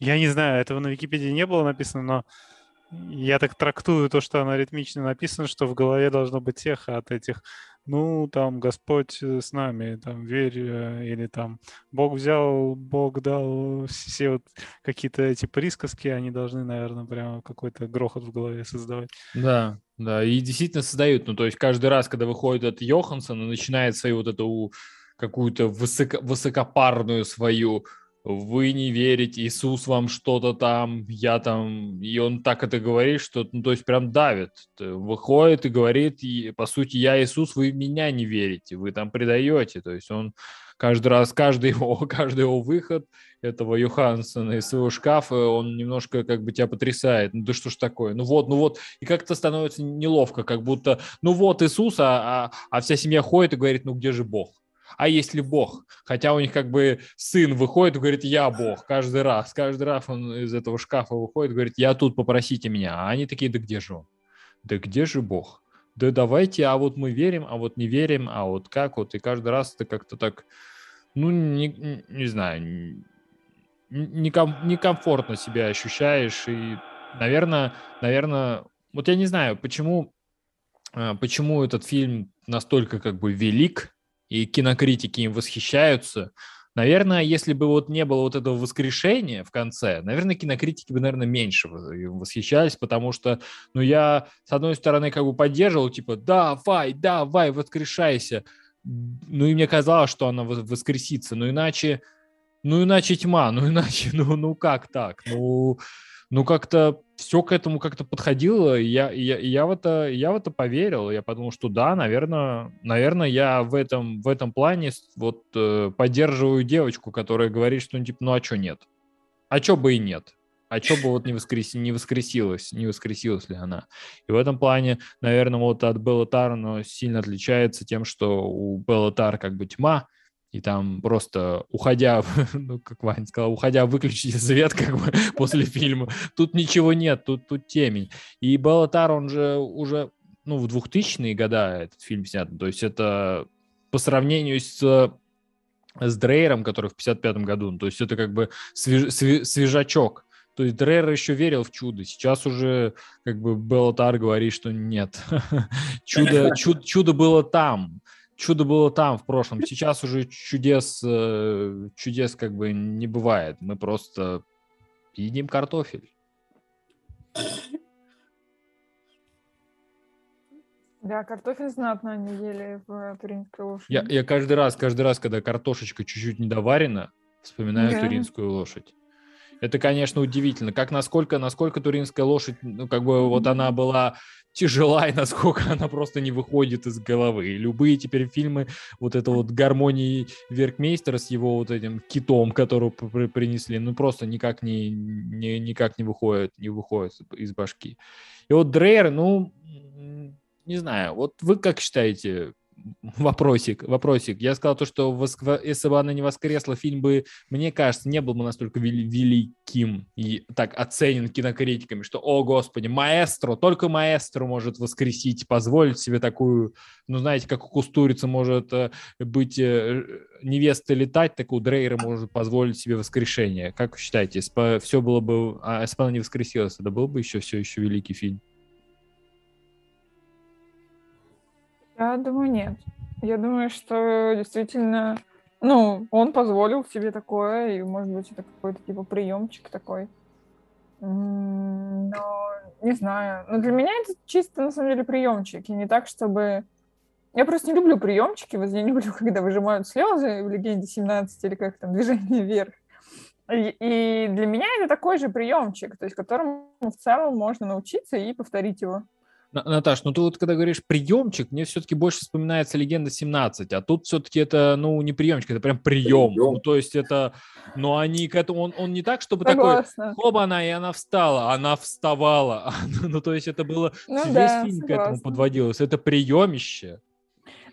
я не знаю, этого на Википедии не было написано, но я так трактую то, что оно ритмично написано, что в голове должно быть эхо от этих, ну, там, Господь э, с нами, там, верь, э, или там, Бог взял, Бог дал, все вот какие-то эти присказки, они должны, наверное, прямо какой-то грохот в голове создавать. Да, да, и действительно создают, ну, то есть каждый раз, когда выходит от Йоханссон и начинает свою вот эту какую-то высоко, высокопарную свою вы не верите, Иисус вам что-то там, я там, и он так это говорит, что, ну, то есть прям давит, выходит и говорит, и, по сути, я Иисус, вы меня не верите, вы там предаете, то есть он каждый раз, каждый его, каждый его выход этого Йоханссона из своего шкафа, он немножко как бы тебя потрясает, ну да что ж такое, ну вот, ну вот, и как-то становится неловко, как будто, ну вот Иисус, а, а, а вся семья ходит и говорит, ну где же Бог? А есть ли Бог? Хотя у них как бы сын выходит и говорит, я Бог, каждый раз. Каждый раз он из этого шкафа выходит и говорит, я тут, попросите меня. А они такие, да где же он? Да где же Бог? Да давайте, а вот мы верим, а вот не верим, а вот как вот. И каждый раз ты как-то так, ну, не, не знаю, некомфортно себя ощущаешь. И, наверное, наверное, вот я не знаю, почему, а, почему этот фильм настолько как бы велик, и кинокритики им восхищаются. Наверное, если бы вот не было вот этого воскрешения в конце, наверное, кинокритики бы, наверное, меньше восхищались, потому что, ну, я, с одной стороны, как бы поддерживал, типа, давай, давай, воскрешайся. Ну, и мне казалось, что она воскресится, но иначе, ну, иначе тьма, ну, иначе, ну, ну, как так? Ну, ну, как-то все к этому как-то подходило, и я, я, я, в это, я в это поверил, я подумал, что да, наверное, наверное, я в этом, в этом плане вот э, поддерживаю девочку, которая говорит, что, ну, типа, ну, а что нет? А что бы и нет? А что бы вот не, воскрес, не воскресилась, не воскресилась ли она? И в этом плане, наверное, вот от Беллатар оно сильно отличается тем, что у Беллатар как бы тьма, и там просто уходя, ну, как Ваня сказал, уходя выключить свет как бы после фильма, тут ничего нет, тут, тут темень. И Балатар, он же уже, ну, в 2000-е года этот фильм снят, то есть это по сравнению с с Дрейером, который в 55-м году, ну, то есть это как бы свеж, свежачок. То есть Дрейер еще верил в чудо. Сейчас уже как бы Беллатар говорит, что нет. чудо, чудо, чудо было там чудо было там в прошлом. Сейчас уже чудес, э, чудес как бы не бывает. Мы просто едим картофель. Да, картофель знатно они ели в туринской лошади. Я, я каждый раз, каждый раз, когда картошечка чуть-чуть недоварена, вспоминаю да. туринскую лошадь. Это, конечно, удивительно. Как насколько, насколько туринская лошадь, ну, как бы вот она была тяжела и насколько она просто не выходит из головы. И любые теперь фильмы, вот это вот гармонии Веркмейстера с его вот этим китом, которого принесли, ну просто никак не, не, никак не выходит, не выходит из башки. И вот Дрейер, ну, не знаю, вот вы как считаете, вопросик, вопросик. Я сказал то, что если бы она не воскресла, фильм бы, мне кажется, не был бы настолько великим и так оценен кинокритиками, что, о господи, маэстро, только маэстро может воскресить, позволить себе такую, ну, знаете, как у Кустурицы может э, быть э, невеста летать, так у Дрейера может позволить себе воскрешение. Как вы считаете, все было бы, а если бы она не воскресилась, это был бы еще все еще великий фильм? Я думаю, нет. Я думаю, что действительно, ну, он позволил себе такое, и, может быть, это какой-то типа приемчик такой. Но не знаю. Но для меня это чисто, на самом деле, приемчик. И не так, чтобы... Я просто не люблю приемчики. Вот я не люблю, когда выжимают слезы в «Легенде 17» или как там «Движение вверх». И, для меня это такой же приемчик, то есть которому в целом можно научиться и повторить его. Наташ, ну ты вот когда говоришь приемчик, мне все-таки больше вспоминается легенда 17, а тут все-таки это, ну, не приемчик, это прям прием. прием. Ну, то есть это, ну, они к этому, он, он не так, чтобы Согласна. такой, хоба она, и она встала, она вставала. ну, то есть это было, ну, весь да, фильм согласна. к этому подводилось, это приемище.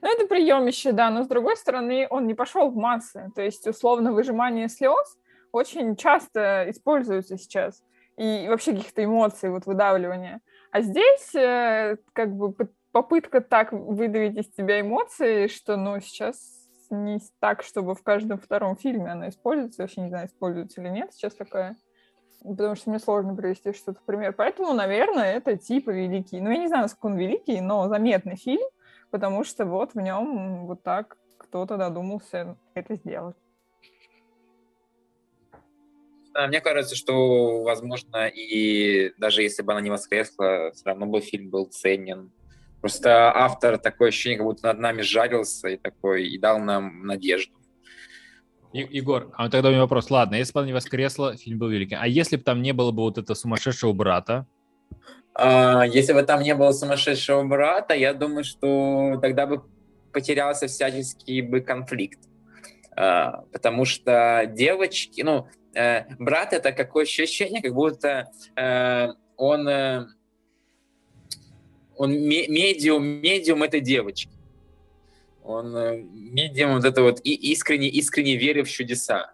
Ну, это приемище, да, но с другой стороны, он не пошел в массы, то есть, условно, выжимание слез очень часто используется сейчас, и вообще каких-то эмоций, вот выдавливания. А здесь э, как бы попытка так выдавить из тебя эмоции, что, ну, сейчас не так, чтобы в каждом втором фильме она используется. Вообще не знаю, используется или нет сейчас такая. Потому что мне сложно привести что-то в пример. Поэтому, наверное, это типа великий. Ну, я не знаю, насколько он великий, но заметный фильм, потому что вот в нем вот так кто-то додумался это сделать. Мне кажется, что, возможно, и даже если бы она не воскресла, все равно бы фильм был ценен. Просто автор такое ощущение, как будто над нами жарился и такой, и дал нам надежду. И, Егор, а тогда у меня вопрос. Ладно, если бы она не воскресла, фильм был великий. А если бы там не было бы вот этого сумасшедшего брата? А, если бы там не было сумасшедшего брата, я думаю, что тогда бы потерялся всяческий бы конфликт. А, потому что девочки, ну, э, брат это какое ощущение, как будто э, он, э, он медиум, медиум этой девочки. Он э, медиум вот это вот и искренне, искренне верил в чудеса.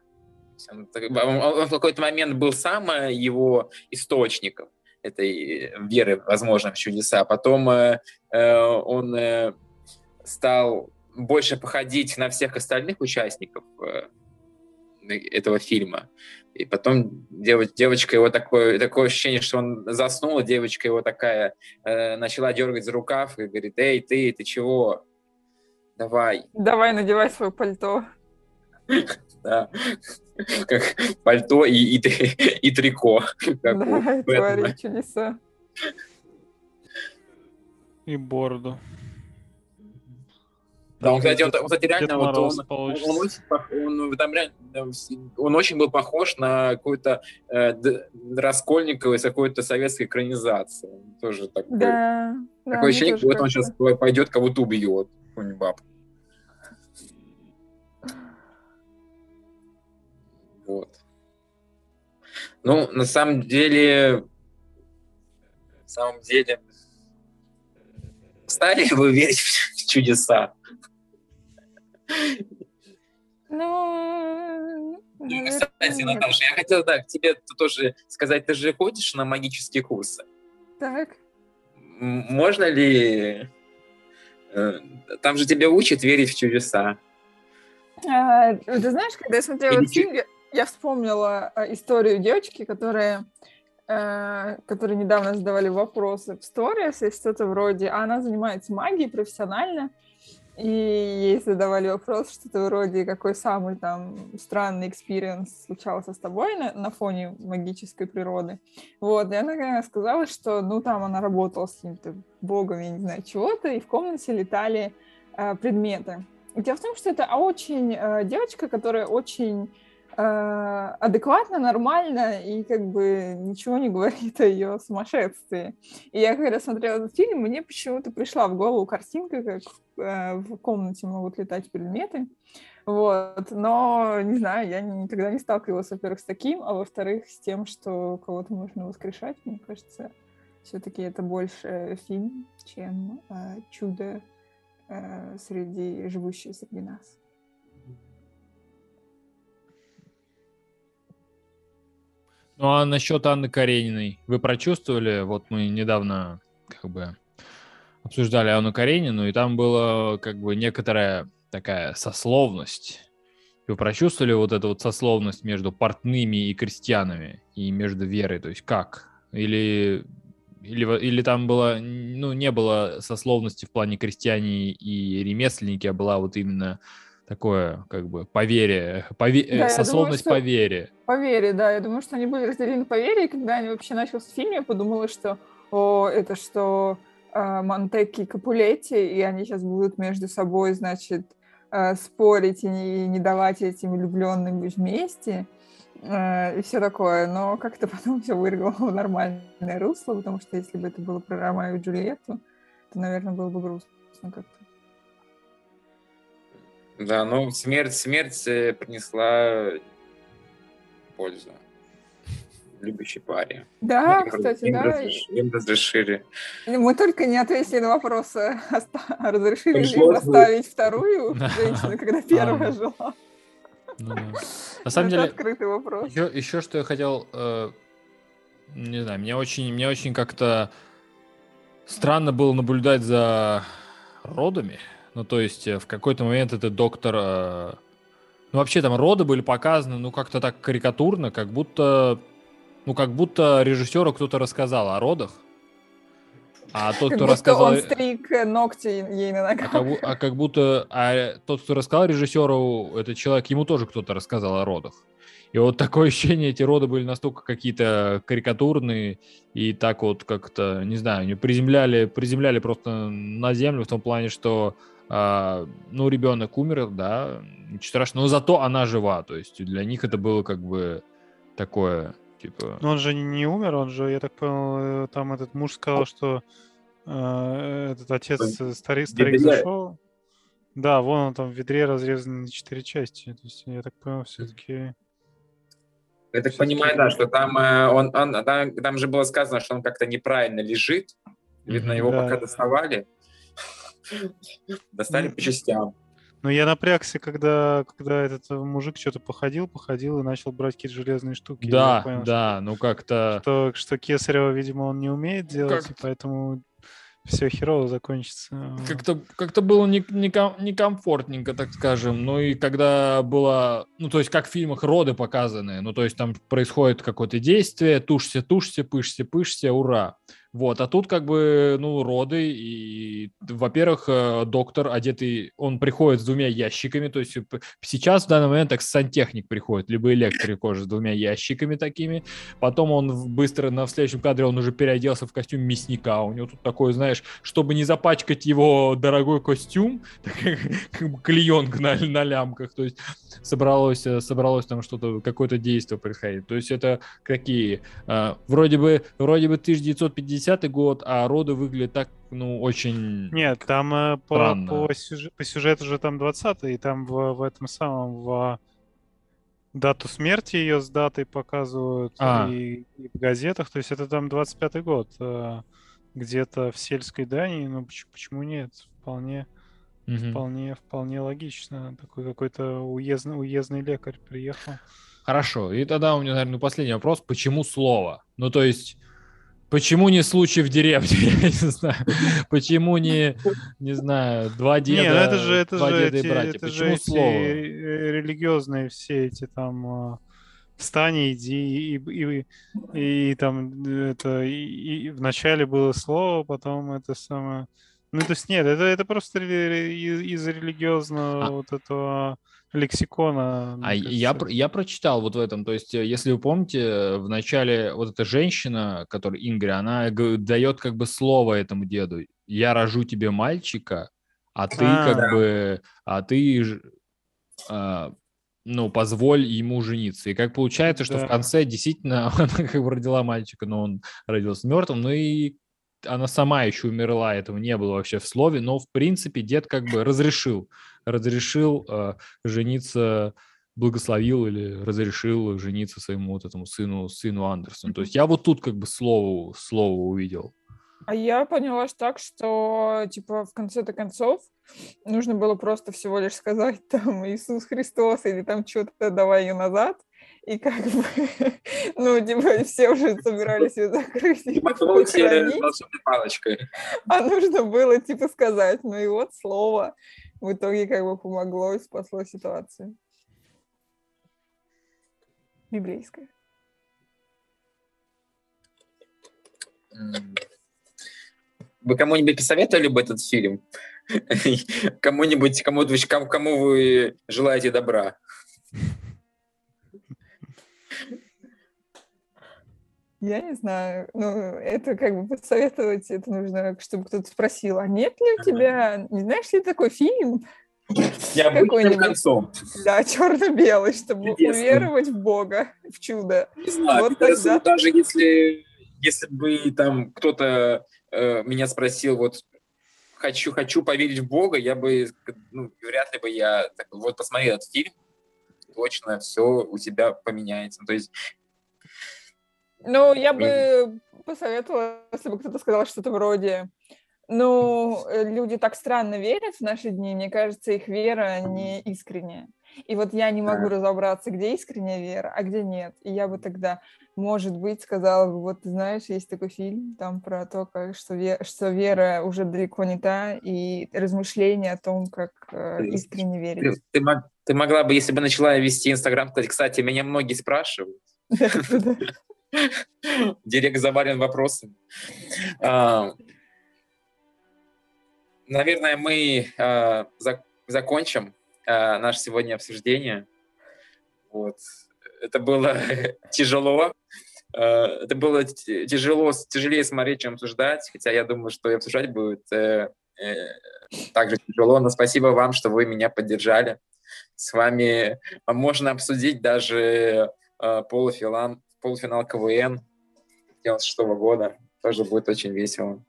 Он, он в какой-то момент был сам э, его источником этой веры, возможно, в чудеса. Потом э, э, он э, стал больше походить на всех остальных участников э, этого фильма. И потом дев, девочка его такое, такое ощущение, что он заснул, девочка его такая э, начала дергать за рукав и говорит, эй, ты, ты чего? Давай. Давай, надевай свое пальто. Да. Как пальто и, и, и трико. Давай, твори чудеса. И бороду. Да, он, кстати, он, он кстати, реально, вот он, он, он, очень, он, там реально, он очень был похож на какой-то э, Раскольникова из какой-то советской экранизации. тоже такой, да, такое да, ощущение, как он сейчас пойдет, кого-то убьет, какую-нибудь бабку. Вот. Ну, на самом деле, на самом деле, стали вы верить в чудеса? Ну, Кстати, Наташа, я хотел, да, к тебе тоже сказать, ты же ходишь на магические курсы. Так. Можно ли... Э, там же тебя учат верить в чудеса. А, ты знаешь, когда я смотрела этот фильм, я вспомнила а, историю девочки, которая э, которые недавно задавали вопросы в сторис и что-то вроде, а она занимается магией профессионально, и ей задавали вопрос, что-то вроде, какой самый там странный experience случался с тобой на, на фоне магической природы. Вот, и она сказала, что, ну, там она работала с каким-то богом, я не знаю, чего-то, и в комнате летали э, предметы. Дело в том, что это очень э, девочка, которая очень адекватно, нормально и как бы ничего не говорит о ее сумасшествии. И я когда смотрела этот фильм, мне почему-то пришла в голову картинка, как э, в комнате могут летать предметы. Вот, но, не знаю, я никогда не сталкивалась, во-первых, с таким, а во-вторых, с тем, что кого-то можно воскрешать. Мне кажется, все-таки это больше фильм, чем э, чудо э, среди живущие среди нас. Ну а насчет Анны Карениной, вы прочувствовали? Вот мы недавно как бы обсуждали Анну Каренину, и там была как бы некоторая такая сословность. Вы прочувствовали вот эту вот сословность между портными и крестьянами, и между верой? То есть как? Или, или, или там было, ну, не было сословности в плане крестьяне и ремесленники, а была вот именно такое, как бы, поверие, пове... Э, да, сословность думаю, по вере. По вере, да. Я думаю, что они были разделены по вере, и когда они вообще начался фильм, я подумала, что о, это что э, Монтекки и Капулетти, и они сейчас будут между собой, значит, э, спорить и не, не давать этим влюбленным быть вместе э, и все такое. Но как-то потом все выиграло в нормальное русло, потому что если бы это было про Ромео и Джульетту, то, наверное, было бы грустно как-то. Да, ну смерть, смерть э, принесла пользу любящей паре. Да, им кстати, им да. Разреш... Им разрешили. Мы только не ответили на вопрос, э, разрешили ли им оставить вторую женщину, когда первая жила. Ну, На самом деле, открытый вопрос. Еще, еще что я хотел, э, не знаю, мне очень, мне очень как-то странно было наблюдать за родами ну, то есть э, в какой-то момент этот доктор... Э, ну, вообще там роды были показаны, ну, как-то так карикатурно, как будто... Ну, как будто режиссеру кто-то рассказал о родах. А тот, кто рассказал... он стриг ногти ей на ногах. А как, а как будто... А тот, кто рассказал режиссеру, этот человек, ему тоже кто-то рассказал о родах. И вот такое ощущение, эти роды были настолько какие-то карикатурные и так вот как-то, не знаю, они приземляли, приземляли просто на землю в том плане, что а, ну, ребенок умер, да, ничего страшного, но зато она жива, то есть для них это было как бы такое, типа... Но он же не умер, он же, я так понял, э, там этот муж сказал, что э, этот отец, э, старик, старик зашел, да, вон он там в ведре разрезан на четыре части, то есть я так понял, все-таки... Я так понимаю, да, что там он, он там, там же было сказано, что он как-то неправильно лежит, видно, его да. пока доставали, Достали по частям. Ну, я напрягся, когда, когда этот мужик что-то походил, походил и начал брать какие-то железные штуки. Да, понял, да, что, ну как-то... Что, что Кесарева, видимо, он не умеет делать, как... и поэтому все херово закончится. Как-то как было не, не, некомфортненько, так скажем. Ну и когда было, ну то есть как в фильмах роды показаны, ну то есть там происходит какое-то действие, тушься, тушься, пышься, пышься, ура. Вот, а тут как бы, ну, роды, и, во-первых, э, доктор одетый, он приходит с двумя ящиками, то есть сейчас в данный момент так сантехник приходит, либо электрик тоже с двумя ящиками такими, потом он быстро на следующем кадре он уже переоделся в костюм мясника, у него тут такой, знаешь, чтобы не запачкать его дорогой костюм, как клеенка на, на лямках, то есть собралось, э, собралось там что-то, какое-то действие происходит, то есть это какие, э, вроде бы, вроде бы 1950 50 год, а роды выглядят так, ну, очень Нет, там э, по, по, сюжет, по сюжету же там 20-й, и там в, в этом самом, в дату смерти ее с датой показывают а. и, и в газетах, то есть это там 25-й год, э, где-то в сельской Дании, ну почему, почему нет, вполне Угу. Вполне, вполне логично. Такой какой-то уездный, уездный лекарь приехал. Хорошо. И тогда у меня, наверное, последний вопрос. Почему слово? Ну, то есть, почему не случай в деревне? Я не знаю. Почему не, не знаю, два деда, Нет, ну это же, это два же деда эти, и братья? Это почему же слово? Эти религиозные все эти там а, встань, иди, и, и, и, и там это и, и вначале было слово, потом это самое ну, то есть нет, это, это просто из, из религиозного а... вот этого лексикона. А я, я прочитал вот в этом, то есть, э, если вы помните, в начале вот эта женщина, которая Ингри, она дает как бы слово этому деду. Я рожу тебе мальчика, а ты а, как да. бы, а ты, а, ну, позволь ему жениться. И как получается, что да. в конце действительно она как бы родила мальчика, но он родился мертвым, ну и она сама еще умерла, этого не было вообще в слове, но в принципе дед как бы разрешил, разрешил э, жениться, благословил или разрешил жениться своему вот этому сыну, сыну Андерсону. То есть я вот тут как бы слово, слово увидел. А я поняла так, что типа в конце-то концов нужно было просто всего лишь сказать там Иисус Христос или там что-то давай ее назад, и как бы, ну, типа, все уже собирались ее закрыть и похоронить. А нужно было, типа, сказать, ну и вот слово в итоге как бы помогло и спасло ситуацию. Библейское. Вы кому-нибудь посоветовали бы этот фильм? Кому-нибудь, кому, кому вы желаете добра? Я не знаю. Ну, это как бы посоветовать, это нужно, чтобы кто-то спросил, а нет ли у тебя, не знаешь ли такой фильм? Необычным концом. Да, черно-белый, чтобы Чудесно. уверовать в Бога, в чудо. Не знаю, вот тогда... даже если, если бы там кто-то э, меня спросил, вот хочу, хочу поверить в Бога, я бы, ну, вряд ли бы я, так, вот посмотри этот фильм, точно все у тебя поменяется. То есть ну, я бы посоветовала, если бы кто-то сказал что-то вроде ну, э, люди так странно верят в наши дни, мне кажется, их вера не искренняя. И вот я не могу разобраться, где искренняя вера, а где нет. И я бы тогда, может быть, сказала бы, вот ты знаешь, есть такой фильм там про то, как, что, вера, что вера уже далеко не та, и размышления о том, как э, искренне верить. Ты, ты, ты могла бы, если бы начала вести Инстаграм, кстати, меня многие спрашивают. Директ завален вопросами. А, наверное, мы а, закончим а, наше сегодня обсуждение. Вот. Это было тяжело. Это было тяжело, тяжелее смотреть, чем обсуждать, хотя я думаю, что и обсуждать будет э, э, также тяжело, но спасибо вам, что вы меня поддержали. С вами можно обсудить даже полуфинал, полуфинал КВН 96 года. Тоже будет очень весело.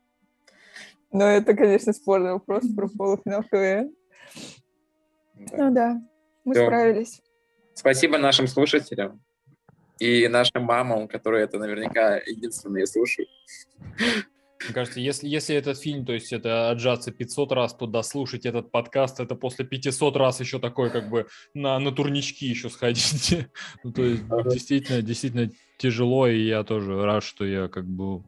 Ну, это, конечно, спорный вопрос про полуфинал КВН. Да. Ну да, мы Все. справились. Спасибо нашим слушателям и нашим мамам, которые это наверняка единственные слушают. Мне кажется, если, если этот фильм, то есть это отжаться 500 раз туда, слушать этот подкаст, это после 500 раз еще такой как бы на, на турнички еще сходить. ну, то есть действительно, действительно тяжело, и я тоже рад, что я как бы,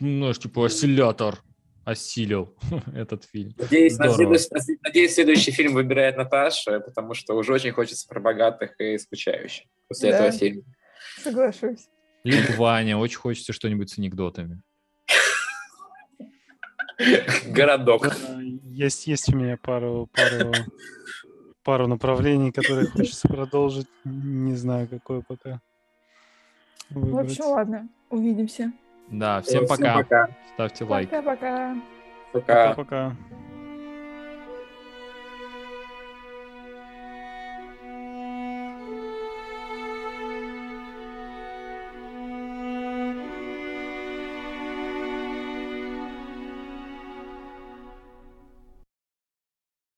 ну, типа осциллятор осилил этот фильм. Надеюсь, на следующий, надеюсь, следующий фильм выбирает Наташа, потому что уже очень хочется про богатых и скучающих после да. этого фильма. Соглашусь. Либо Ваня, очень хочется что-нибудь с анекдотами. Городок. Есть, есть у меня пару, пару, пару направлений, которые хочется продолжить. Не знаю, какое пока. Выбрать. В общем, ладно. Увидимся. Да, всем, всем пока. пока. Ставьте лайк. Пока-пока. Пока. Пока.